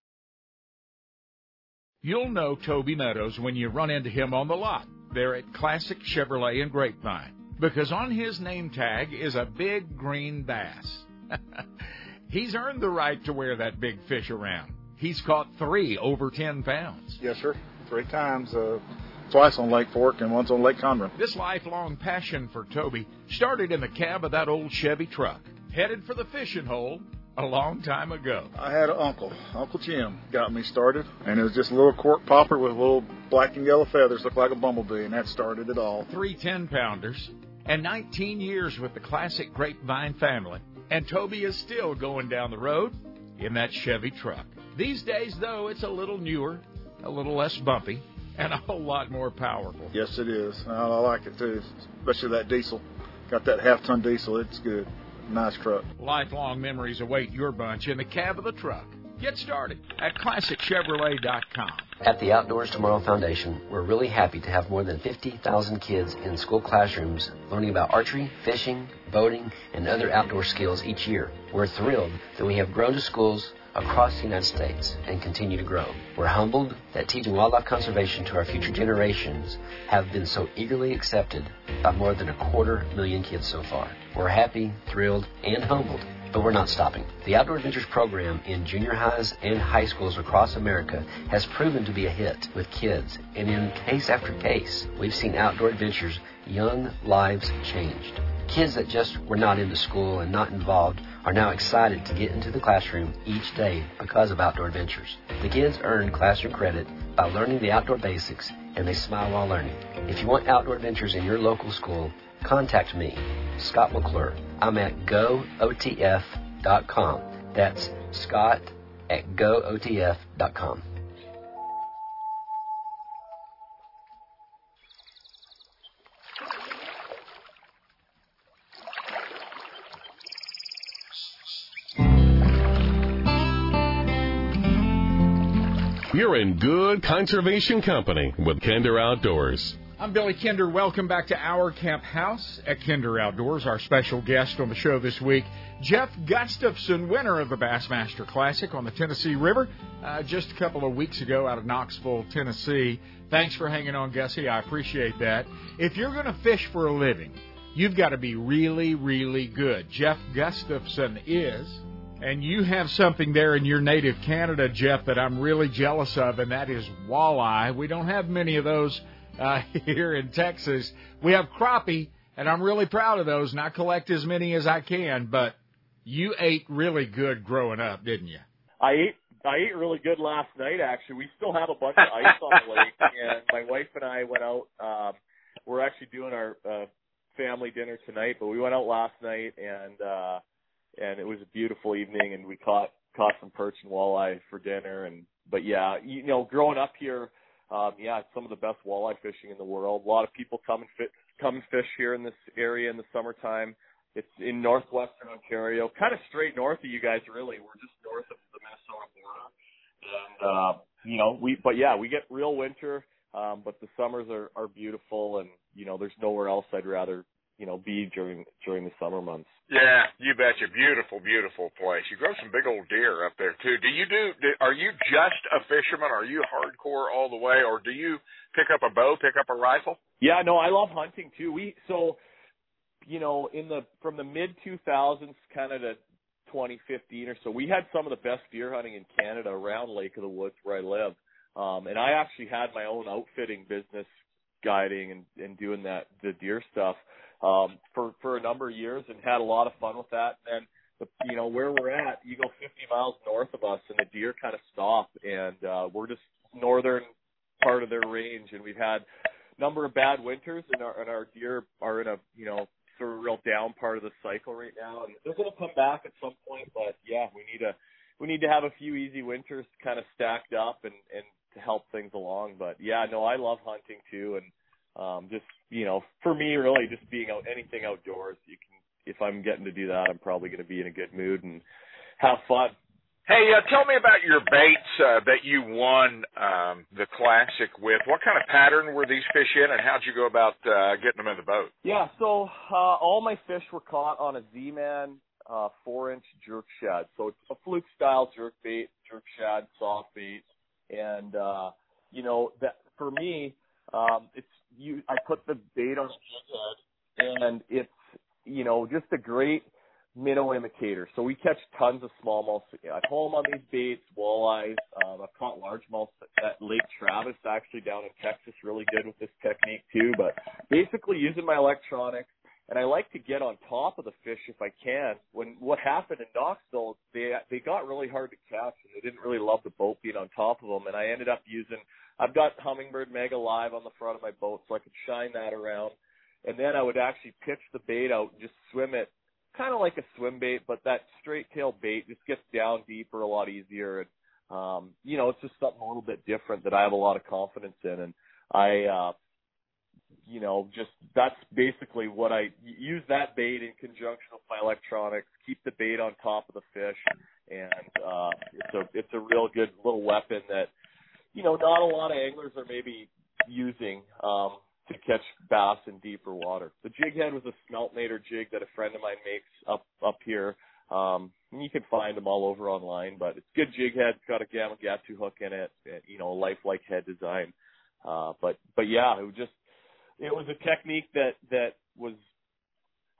You'll know Toby Meadows when you run into him on the lot there at Classic Chevrolet in Grapevine, because on his name tag is a big green bass. *laughs* He's earned the right to wear that big fish around. He's caught three over 10 pounds. Yes, sir. Three times. Uh, twice on Lake Fork and once on Lake Conroe. This lifelong passion for Toby started in the cab of that old Chevy truck, headed for the fishing hole a long time ago. I had an uncle, Uncle Jim, got me started, and it was just a little cork popper with little black and yellow feathers, looked like a bumblebee, and that started it all. Three 10 pounders and 19 years with the classic Grapevine family, and Toby is still going down the road in that Chevy truck. These days, though, it's a little newer, a little less bumpy, and a whole lot more powerful. Yes, it is. I like it too, especially that diesel. Got that half ton diesel. It's good. Nice truck. Lifelong memories await your bunch in the cab of the truck. Get started at ClassicChevrolet.com. At the Outdoors Tomorrow Foundation, we're really happy to have more than 50,000 kids in school classrooms learning about archery, fishing, boating, and other outdoor skills each year. We're thrilled that we have grown to schools across the United States and continue to grow. We're humbled that teaching wildlife conservation to our future generations have been so eagerly accepted by more than a quarter million kids so far. We're happy, thrilled, and humbled but we're not stopping. The Outdoor Adventures program in junior highs and high schools across America has proven to be a hit with kids, and in case after case, we've seen outdoor adventures, young lives changed. Kids that just were not into school and not involved are now excited to get into the classroom each day because of Outdoor Adventures. The kids earn classroom credit by learning the outdoor basics and they smile while learning. If you want outdoor adventures in your local school, contact me, Scott McClure. I'm at gootf.com. That's Scott at gootf.com. You're in good conservation company with Kinder Outdoors. I'm Billy Kinder. Welcome back to our camp house at Kinder Outdoors. Our special guest on the show this week, Jeff Gustafson, winner of the Bassmaster Classic on the Tennessee River uh, just a couple of weeks ago out of Knoxville, Tennessee. Thanks for hanging on, Gussie. I appreciate that. If you're going to fish for a living, you've got to be really, really good. Jeff Gustafson is. And you have something there in your native Canada, Jeff, that I'm really jealous of, and that is walleye. We don't have many of those uh, *laughs* here in Texas. We have crappie, and I'm really proud of those, and I collect as many as I can. But you ate really good growing up, didn't you? I ate I ate really good last night. Actually, we still have a bunch of ice on the *laughs* lake, and my wife and I went out. Um, we're actually doing our uh, family dinner tonight, but we went out last night and. uh and it was a beautiful evening and we caught caught some perch and walleye for dinner and but yeah you know growing up here um yeah it's some of the best walleye fishing in the world. A lot of people come and fit come and fish here in this area in the summertime. It's in northwestern ontario kind of straight north of you guys really. We're just north of the minnesota border. And uh you know we but yeah we get real winter um but the summers are are beautiful and you know there's nowhere else i'd rather you know be during during the summer months yeah, you bet. betcha. Beautiful, beautiful place. You grow some big old deer up there too. Do you do? do are you just a fisherman? Are you hardcore all the way, or do you pick up a bow, pick up a rifle? Yeah, no, I love hunting too. We so, you know, in the from the mid 2000s, kind of to 2015 or so, we had some of the best deer hunting in Canada around Lake of the Woods where I live. Um, and I actually had my own outfitting business, guiding and, and doing that the deer stuff um, for for a number of years and had a lot of fun with that. And the, you know where we're at, you go 50 miles north of us, and the deer kind of stop, and uh, we're just northern part of their range, and we've had a number of bad winters, and our and our deer are in a you know sort of real down part of the cycle right now, and they're going to come back at some point. But yeah, we need to we need to have a few easy winters kind of stacked up and and to help things along. But yeah, no, I love hunting too, and um, just you know, for me, really, just being out anything outdoors. You can, if I'm getting to do that, I'm probably going to be in a good mood and have fun. Hey, uh, tell me about your baits uh, that you won um, the classic with. What kind of pattern were these fish in, and how'd you go about uh, getting them in the boat? Yeah, so uh, all my fish were caught on a Z-Man uh, four-inch jerk shad. So it's a fluke style jerk bait, jerk shad, soft bait, and uh, you know that for me, um, it's you I put the bait on the head, and it's you know just a great minnow imitator. So we catch tons of smallmouth at home on these baits, walleyes. Um, I've caught largemouth at Lake Travis, actually down in Texas, really good with this technique too. But basically using my electronics, and I like to get on top of the fish if I can. When what happened in Knoxville, they they got really hard to catch, and they didn't really love the boat being on top of them. And I ended up using I've got Humminbird Mega Live on the front of my boat, so I could shine that around. And then I would actually pitch the bait out and just swim it, kind of like a swim bait, but that straight tail bait just gets down deeper a lot easier. And um, you know, it's just something a little bit different that I have a lot of confidence in. And I, uh, you know, just that's basically what I use that bait in conjunction with my electronics, keep the bait on top of the fish, and uh, it's a it's a real good little weapon that you know, not a lot of anglers are maybe using um, to catch bass in deeper water. The jig head was a Smeltnator jig that a friend of mine makes up up here. Um, and you can find them all over online, but it's good jig head. It's got a Gamakatsu hook in it, and, you know, a lifelike head design. Uh, but but yeah, it was just it was a technique that that was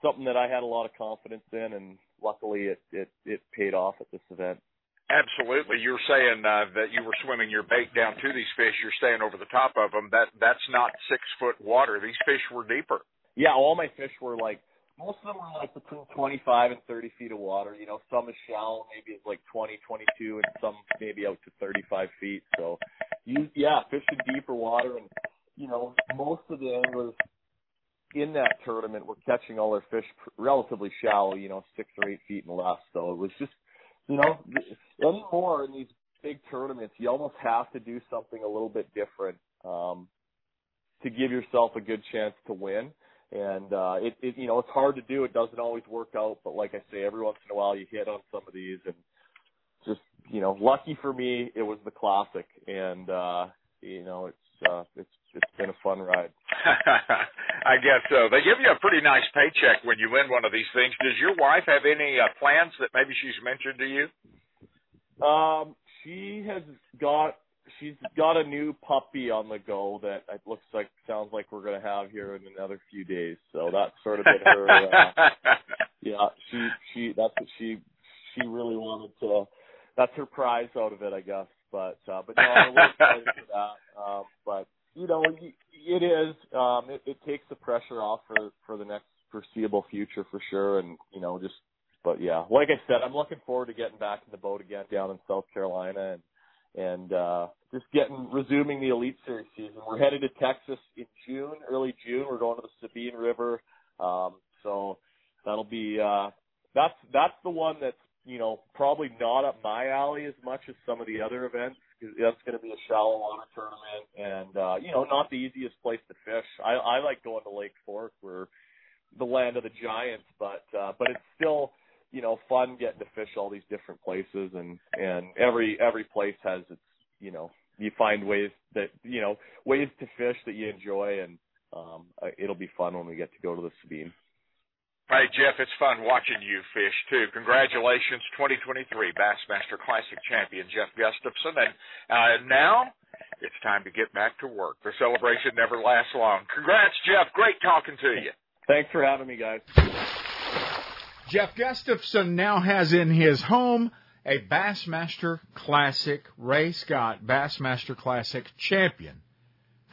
something that I had a lot of confidence in, and luckily it it it paid off at this event. Absolutely. You're saying uh, that you were swimming your bait down to these fish. You're staying over the top of them. That that's not six foot water. These fish were deeper. Yeah, all my fish were like most of them are like between 25 and 30 feet of water. You know, some is shallow, maybe it's like 20, 22, and some maybe out to 35 feet. So, you yeah, fishing deeper water, and you know, most of the anglers in that tournament were catching all their fish relatively shallow. You know, six or eight feet and less. So it was just, you know, anymore in these big tournaments, you almost have to do something a little bit different um, to give yourself a good chance to win. And uh it, it you know it's hard to do. It doesn't always work out. But like i say every once in a while you hit on some of these. And just you know lucky for me it was the classic. And uh you know it's uh it's it's been a fun ride *laughs* i guess so they give you a pretty nice paycheck when you win one of these things does your wife have any uh, plans that maybe she's mentioned to you um she has got she's got a new puppy on the go that it looks like sounds like we're going to have here in another few days. So that's sort of been her. Uh, *laughs* yeah, she she that's what she she really wanted to. That's her prize out of it, I guess. But uh, but no, I'm excited for that. Um, but you know, it is. Um, it, it takes the pressure off for for the next foreseeable future for sure, and you know, just. But yeah, like I said, I'm looking forward to getting back in the boat again down in South Carolina and and uh, just getting resuming the Elite Series season. We're headed to Texas in June, early June. We're going to the Sabine River, um, so that'll be uh, that's that's the one that's you know probably not up my alley as much as some of the other events. That's going to be a shallow water tournament, and uh, you know not the easiest place to fish. I, I like going to Lake Fork, where the land of the giants, but uh, but it's still you know fun getting to fish all these different places and and every every place has its you know you find ways that you know ways to fish that you enjoy and um it'll be fun when we get to go to the Sabine. Hey Jeff, it's fun watching you fish too. Congratulations, 2023 Bassmaster Classic champion Jeff Gustafson, and uh, now it's time to get back to work. The celebration never lasts long. Congrats, Jeff. Great talking to you. Thanks for having me, guys. Jeff Gustafson now has in his home a Bassmaster Classic Ray Scott Bassmaster Classic champion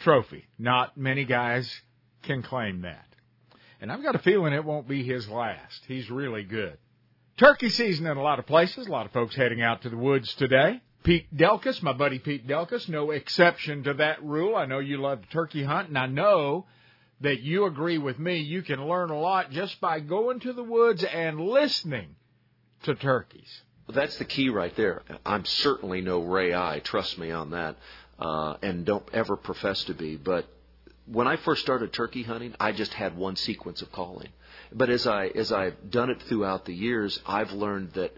trophy. Not many guys can claim that. And I've got a feeling it won't be his last. He's really good. Turkey season in a lot of places. A lot of folks heading out to the woods today. Pete Delkus, my buddy Pete Delkus, no exception to that rule. I know you love turkey hunt, and I know that you agree with me. You can learn a lot just by going to the woods and listening to turkeys. That's the key right there. I'm certainly no Ray Eye, trust me on that, uh, and don't ever profess to be. But when I first started turkey hunting, I just had one sequence of calling. But as I as I've done it throughout the years, I've learned that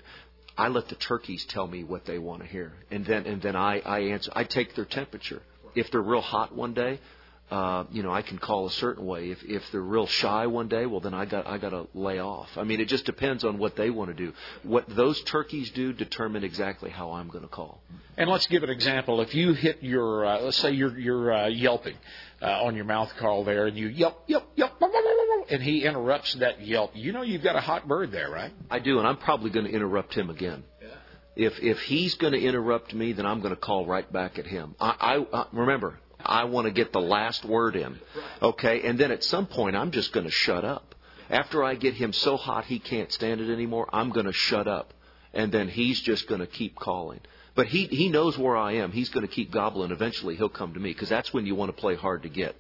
I let the turkeys tell me what they want to hear, and then and then I I answer. I take their temperature. If they're real hot one day, uh, you know, I can call a certain way. If if they're real shy one day, well then I got I got to lay off. I mean, it just depends on what they want to do. What those turkeys do determine exactly how I'm going to call. And let's give an example. If you hit your, uh, let's say you're you're uh, yelping uh, on your mouth call there, and you yelp yelp yelp, and he interrupts that yelp, you know you've got a hot bird there, right? I do, and I'm probably going to interrupt him again. If if he's going to interrupt me, then I'm going to call right back at him. I, I, I remember I want to get the last word in. Okay? And then at some point, I'm just going to shut up. After I get him so hot he can't stand it anymore, I'm going to shut up. And then he's just going to keep calling. But he, he knows where I am. He's going to keep gobbling. Eventually, he'll come to me because that's when you want to play hard to get.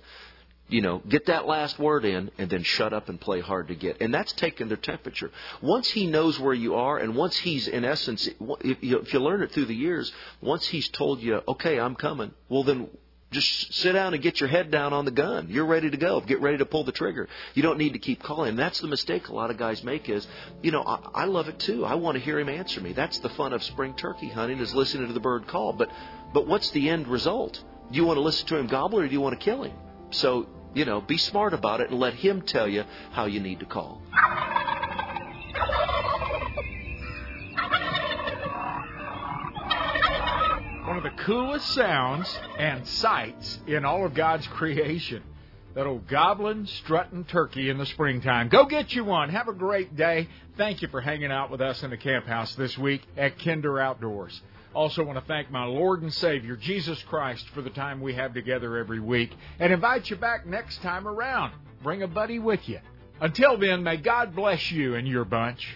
You know, get that last word in and then shut up and play hard to get. And that's taking their temperature. Once he knows where you are and once he's, in essence, if you, learn it through the years, once he's told you, okay, I'm coming, well, then just sit down and get your head down on the gun. You're ready to go. Get ready to pull the trigger. You don't need to keep calling. And that's the mistake a lot of guys make is, you know, I, I love it too. I want to hear him answer me. That's the fun of spring turkey hunting is listening to the bird call. But but what's the end result? Do you want to listen to him gobble or do you want to kill him? So, you know, be smart about it and let him tell you how you need to call. One of the coolest sounds and sights in all of God's creation. That old goblin strutting turkey in the springtime. Go get you one. Have a great day. Thank you for hanging out with us in the camp house this week at Kinder Outdoors. Also want to thank my Lord and Savior, Jesus Christ, for the time we have together every week and invite you back next time around. Bring a buddy with you. Until then, may God bless you and your bunch.